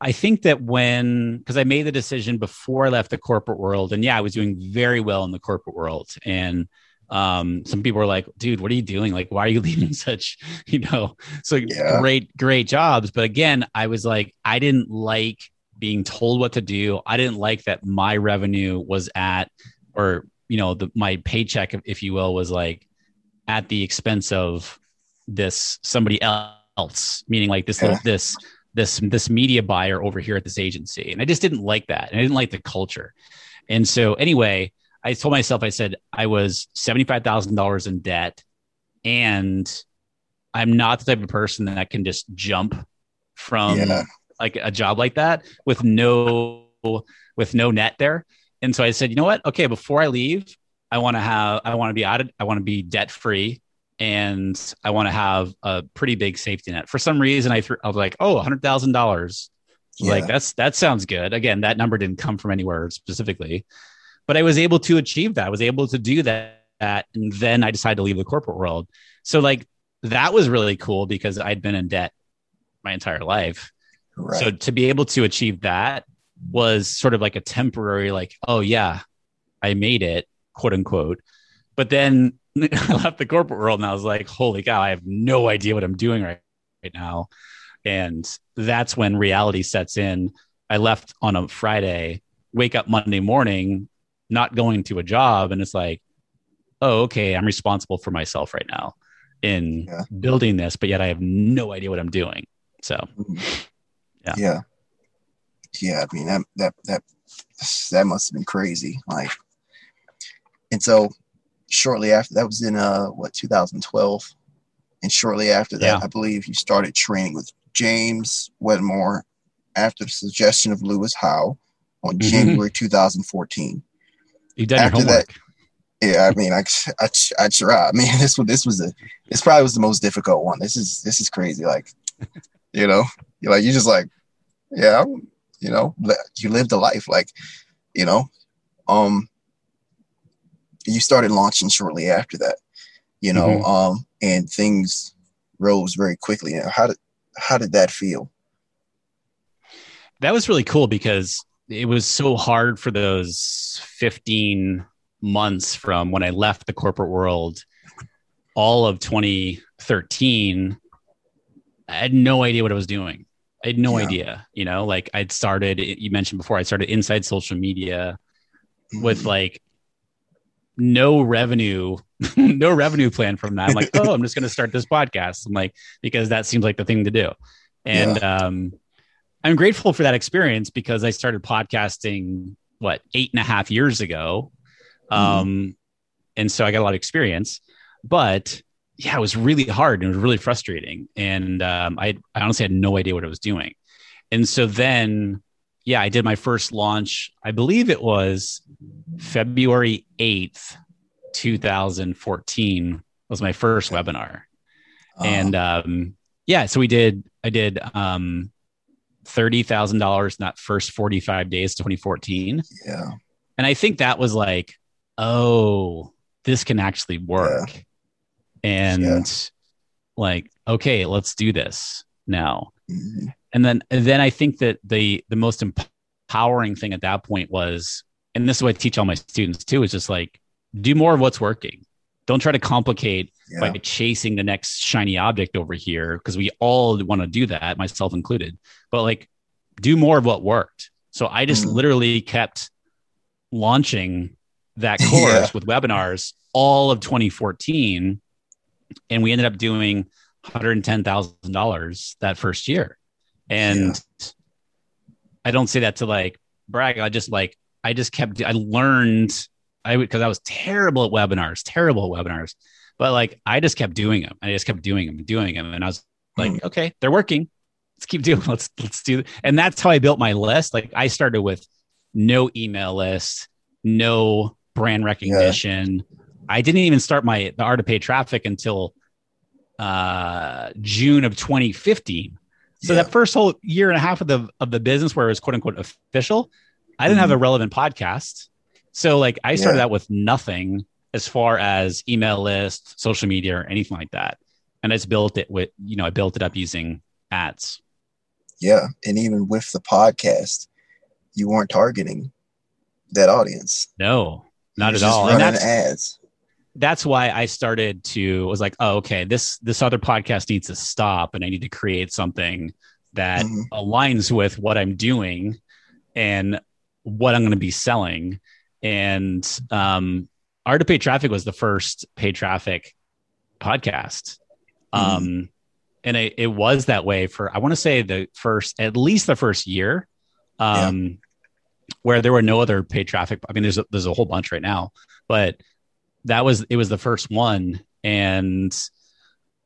i think that when because i made the decision before i left the corporate world and yeah i was doing very well in the corporate world and um some people were like dude what are you doing like why are you [laughs] leaving such you know so Yeah. great great jobs but again i was like i didn't like being told what to do i didn't like that my revenue was at or you know the my paycheck if- you will was like at the expense of this somebody else meaning like this Yeah. little this this this media buyer over here at this agency. And i just didn't like that. And i didn't like the culture. And so anyway i told myself i said i was $75000 in debt. And i'm not the type of person that can just jump from Yeah. like a job like that with no with no net there. And so i said you know what? Okay before i leave i want to have i want to be out of i want to be debt free and i want to have a pretty big safety net. For some reason i, threw, I was like oh $100000 like that's that sounds good. Again that number didn't come from anywhere specifically but i was able to achieve that. I was able to do that, that and then i decided to leave the corporate world. So like that was really cool because i'd been in debt my entire life. Right. so to be able to achieve that was sort of like a temporary, like, oh yeah, I made it, quote unquote. But then [laughs] I left the corporate world and I was like, holy cow, I have no idea what I'm doing right, right now. And that's when reality sets in. I left on a Friday, wake up Monday morning, not going to a job, and it's like, oh, okay, I'm responsible for myself right now in Yeah. building this, but yet I have no idea what I'm doing. So mm-hmm. Yeah. yeah. Yeah. I mean that that that that must have been crazy. Like, and so shortly after that was in uh what 2012, and shortly after that, Yeah. I believe you started training with James Wedmore after the suggestion of Lewis Howes on Mhm. January 2014. you've done After your that- Yeah, I mean, I, I, I try. I [laughs] mean, this was this was a, this probably was the most difficult one. This is, this is crazy. Like, [laughs] you know, you're like, you just like, yeah, you know, you lived a life. Like, you know, um, you started launching shortly after that, you know, Mhm. um, and things rose very quickly. How did, how did that feel? that was really cool because it was so hard for those 15 months from when I left the corporate world, all of 2013. I had no idea what I was doing. I had no Yeah. idea, you know, like I'd started, you mentioned before, I started inside social media with like no revenue, [laughs] no revenue plan from that. I'm like, oh, I'm just going to start this podcast. I'm like, because that seems like the thing to do. And um, I'm grateful for that experience because I started podcasting, what, eight and a half years ago. Um, and so I got a lot of experience, but yeah, it was really hard and it was really frustrating. And um, I, I honestly had no idea what I was doing. And so then, yeah, I did my first launch. I believe it was February 8th, 2014 was my first webinar. Uh, And um, yeah, so we did, I did um, $30,000 in that first 45 days, 2014. yeah, And I think that was like, oh, this can actually work. And Yeah. like, okay, let's do this now. Mhm. And then and then I think that the the most empowering thing at that point was, and this is what I teach all my students too, is just like do more of what's working. Don't try to complicate yeah, by chasing the next shiny object over here because we all want to do that, myself included. But like, do more of what worked. So I just Mm. literally kept launching that [laughs] course Yeah. with webinars all of 2014, and we ended up doing $110,000 that first year. And I don't say that to like brag. I just like I just kept. I learned. I would because I was terrible at webinars, terrible at webinars but like I just kept doing them. I just kept doing them and doing them, and I was like, hmm. okay, they're working. Let's keep [laughs] doing. Let's let's do. And that's how I built my list. Like I started with no email list, no brand recognition. I didn't even start my the art of paid traffic until uh, June of 2015. So Yeah. that first whole year and a half of the of the business where it was quote unquote official, I didn't have a relevant podcast. So like I started Yeah. out with nothing as far as email list, social media, or anything like that. And I just built it with, you know, I built it up using ads. Yeah. And even with the podcast, you weren't targeting that audience. No, not were at all. And running that's ads. That's why I started to was like, oh, okay, this this other podcast needs to stop, and I need to create something that Mhm. aligns with what I'm doing and what I'm going to be selling. And um, Art of Paid Traffic was the first paid traffic podcast. Um, and it, it was that way for I want to say the first at least the first year. Um, where there were no other paid traffic. I mean, there's a, there's a whole bunch right now, but that was it was the first one and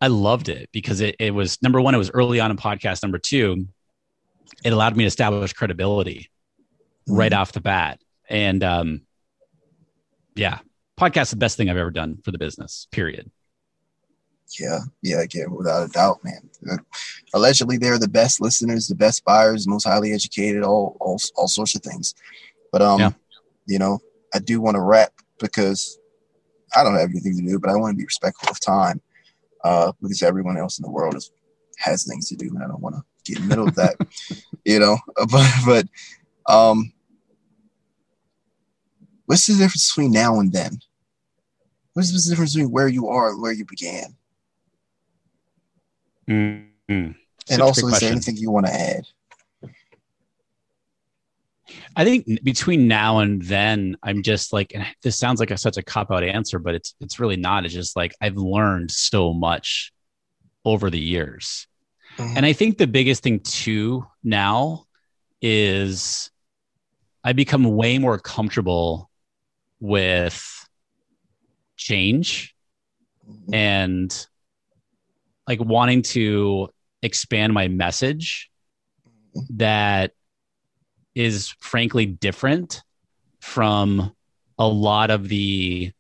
i loved it because it, it was number one it was early on in podcast number two it allowed me to establish credibility right Mhm. off the bat and um yeah podcast the best thing i've ever done for the business period Yeah, yeah, again, without a doubt, man. Uh, Allegedly, they're the best listeners, the best buyers, most highly educated, all all, all sorts of things. But um, Yeah. you know, I do want to wrap because I don't have anything to do, but I want to be respectful of time, uh, because everyone else in the world is, has things to do, and I don't want to get in the middle of that, [laughs] you know. [laughs] But but um, what's the difference between now and then? What's the difference between where you are and where you began? Mm-hmm. and also, is there anything you want to add? I think between now and then, I'm just like, and this sounds like a, such a cop out answer, but it's it's really not. It's just like I've learned so much over the years, Mhm. and I think the biggest thing too now is I become way more comfortable with change Mhm. and like wanting to expand my message that is frankly different from a lot of the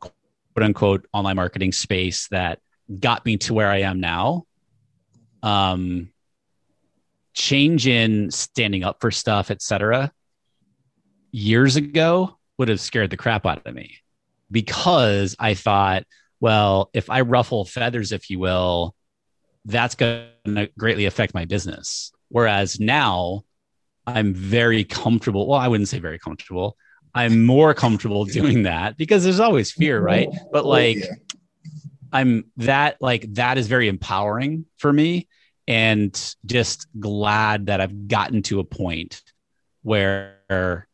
quote unquote online marketing space that got me to where I am now. Um, change in standing up for stuff, etc. Years ago would have scared the crap out of me because I thought, well, if I ruffle feathers, if you will, that's going to greatly affect my business. Whereas now I'm very comfortable. Well, I wouldn't say very comfortable. I'm more comfortable doing that because there's always fear, right? But like, I'm that like that is very empowering for me and just glad that I've gotten to a point where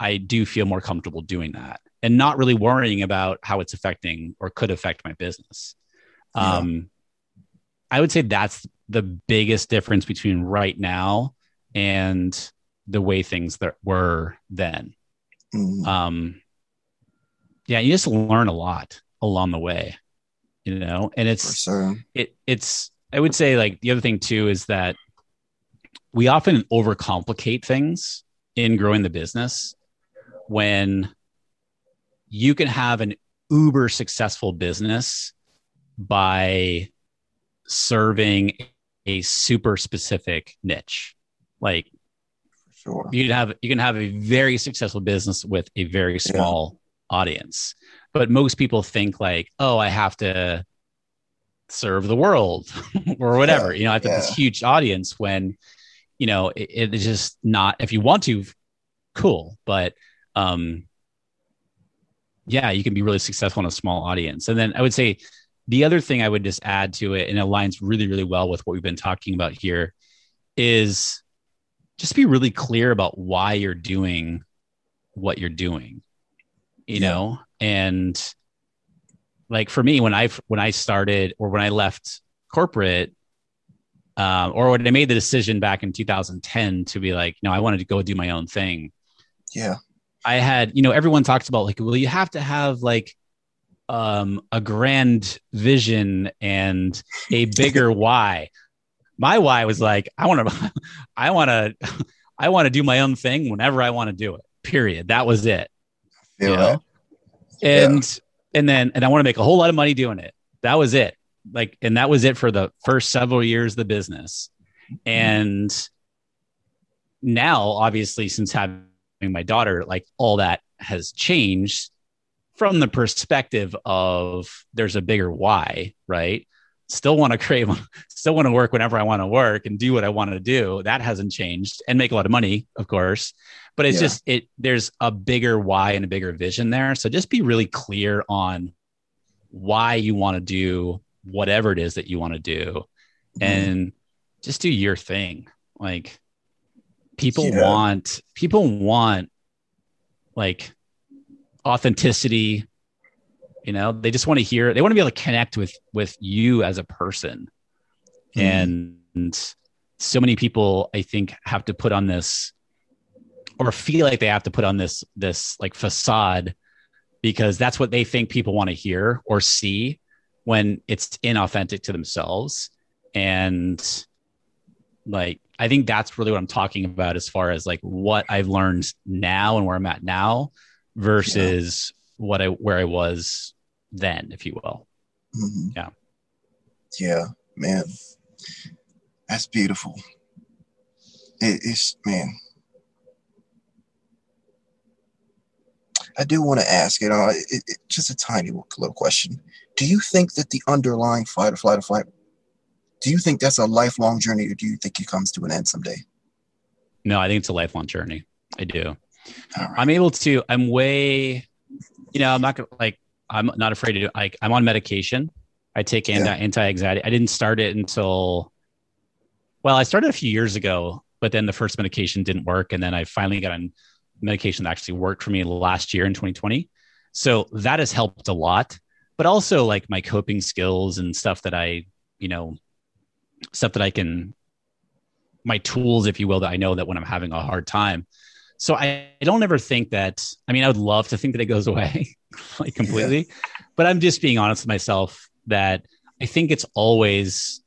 I do feel more comfortable doing that and not really worrying about how it's affecting or could affect my business. Yeah. Um I would say that's the biggest difference between right now and the way things that were then. Mhm. Um yeah, you just learn a lot along the way, you know, and it's sure. it it's I would say like the other thing too is that we often overcomplicate things in growing the business when you can have an uber successful business by serving a super specific niche like For sure. you can have you can have a very successful business with a very small audience. But most people think like oh i have to serve the world [laughs] or whatever. You know i have this huge audience when you know it, it's just not if you want to cool. But um yeah you can be really successful in a small audience. And then i would say the other thing i would just add to it and it aligns really really well with what we've been talking about here is just be really clear about why you're doing what you're doing you Yeah. know and like for me when i when i started or when i left corporate um, or when i made the decision back in 2010 to be like no i wanted to go do my own thing Yeah. I had, you know, everyone talks about like, well, you have to have like um a grand vision and a bigger [laughs] why. My why was like, I want to [laughs] I want to [laughs] I want to do my own thing whenever I want to do it. Period. That was it. Feel you know? And and then and I want to make a whole lot of money doing it. That was it. Like and that was it for the first several years of the business. And now, obviously, since having my daughter, like all that has changed from the perspective of there's a bigger why, right? Still want to crave, still want to work whenever I want to work and do what I want to do. That hasn't changed and make a lot of money, of course. But it's yeah. just it there's a bigger why and a bigger vision there. So just be really clear on why you want to do whatever it is that you want to do mm-hmm. and just do your thing. Like people yeah. want people want like authenticity you know they just want to hear they want to be able to connect with with you as a person mm. and so many people i think have to put on this or feel like they have to put on this this like facade because that's what they think people want to hear or see when it's inauthentic to themselves and like i think that's really what i'm talking about as far as like what i've learned now and where i'm at now versus yeah. what i where i was then if you will mm-hmm. yeah yeah man that's beautiful it, it's man I do want to ask, you know, it, it, just a tiny little question. Do you think that the underlying fight or flight or flight, do you think that's a lifelong journey or do you think it comes to an end someday? No, I think it's a lifelong journey. I do. Right. I'm able to, I'm way, you know, I'm not gonna like, I'm not afraid to, like, I'm on medication. I take anti, yeah. anti-anxiety. I didn't start it until, well, I started a few years ago, but then the first medication didn't work. And then I finally got on medication that actually worked for me last year in 2020. So that has helped a lot, but also like my coping skills and stuff that I, you know, stuff that I can, my tools, if you will, that I know that when I'm having a hard time. So I, I don't ever think that, I mean, I would love to think that it goes [laughs] away [laughs] like completely, yeah. but I'm just being honest with myself that I think it's always,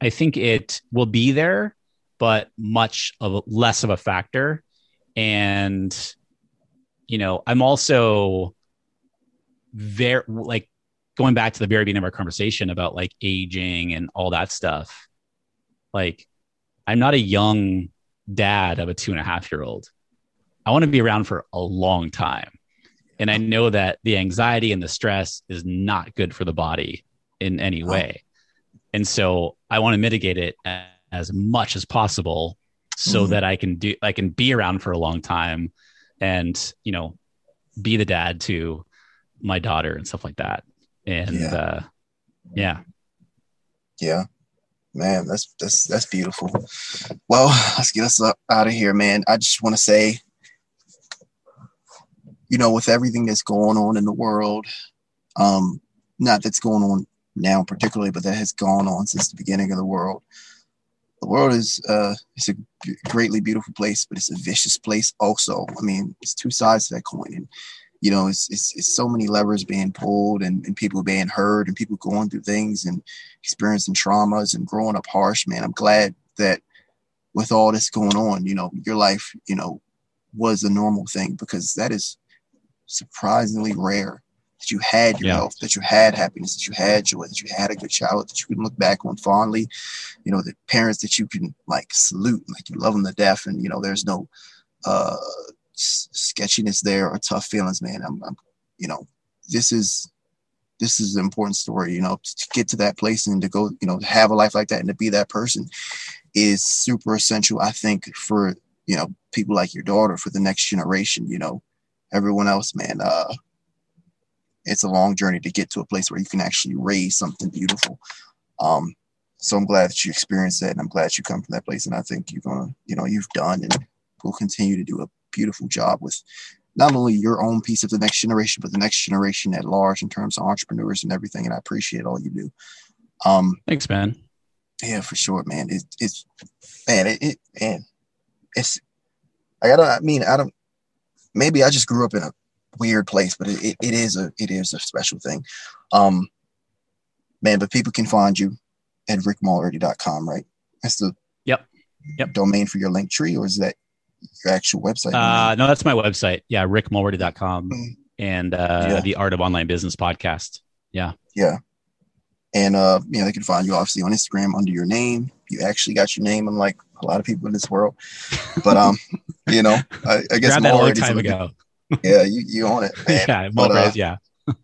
I think it will be there, but much of less of a factor. And you know i'm also very like going back to the very beginning of our conversation about like aging and all that stuff like i'm not a young dad of a two and a half year old. I want to be around for a long time and i know that the anxiety and the stress is not good for the body in any way and so i want to mitigate it as much as possible so mm-hmm. that I can do I can be around for a long time and you know be the dad to my daughter and stuff like that. And yeah. uh yeah. Yeah. Man, that's that's that's beautiful. Well, let's get us out of here, man. I just want to say you know, with everything that's going on in the world, um, not that's going on now particularly, but that has gone on since the beginning of the world. The world is uh it's a greatly beautiful place but it's a vicious place also. I mean it's two sides to that coin and you know it's it's, it's so many levers being pulled and, and people being hurt and people going through things and experiencing traumas and growing up harsh man. I'm glad that with all this going on you know your life you know was a normal thing because that is surprisingly rare that you had your yeah. health, that you had happiness, that you had joy, that you had a good childhood, that you can look back on fondly, you know, the parents that you can like salute, like you love them to death, and you know, there's no uh sketchiness there or tough feelings, man. I'm, I'm you know, this is this is an important story, you know, to get to that place and to go, you know, have a life like that and to be that person is super essential, I think, for you know, people like your daughter, for the next generation, you know, everyone else, man. Uh it's a long journey to get to a place where you can actually raise something beautiful. Um, so I'm glad that you experienced that, and I'm glad you come from that place. And I think you're gonna, you know, you've done and will continue to do a beautiful job with not only your own piece of the next generation, but the next generation at large in terms of entrepreneurs and everything. And I appreciate all you do. Um, Thanks, man. Yeah, for sure, man. It, it's man, it, it man, it's I gotta. I mean, I don't. Maybe I just grew up in a weird place, but it, it is a it is a special thing. Um, man, but people can find you at rickmulready.com, right? That's the yep yep domain for your Linktree, or is that your actual website? Uh, no, that's my website. Yeah, rickmulready.com mm-hmm. and uh, yeah. the Art of Online Business podcast. Yeah. Yeah. And uh, you know, they can find you obviously on Instagram under your name. You actually got your name, unlike a lot of people in this world. But um, [laughs] you know, I, I guess Grabbed that a long time ago. yeah, you, you own it, man. [laughs] yeah, But, uh, yeah.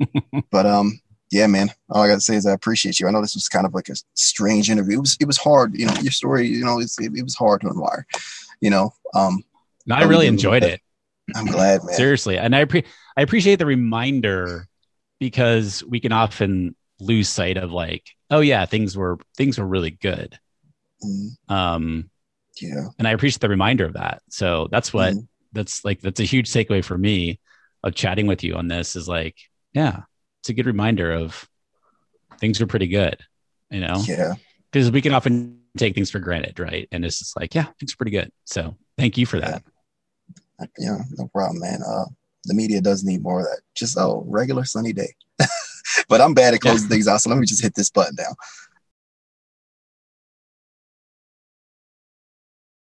[laughs] but um, yeah, man. All I gotta say is I appreciate you. I know this was kind of like a strange interview. It was it was hard, you know. Your story, you know, it's, it, it was hard to unwire. You know, um, No, I Really enjoyed it. I'm glad, man. Seriously. And I pre- I appreciate the reminder because we can often lose sight of like, oh yeah, things were things were really good. Mm, Um, yeah, and I appreciate the reminder of that. So that's what Mhm. that's like that's a huge takeaway for me of chatting with you on this is like, yeah, it's a good reminder of things are pretty good, you know, yeah. because we can often take things for granted, right? And it's just like, yeah, things are pretty good. So thank you for that. Yeah, no problem, man. Uh, the media does need more of that. Just oh, regular sunny day. [laughs] but I'm bad at closing things out, so let me just hit this button down.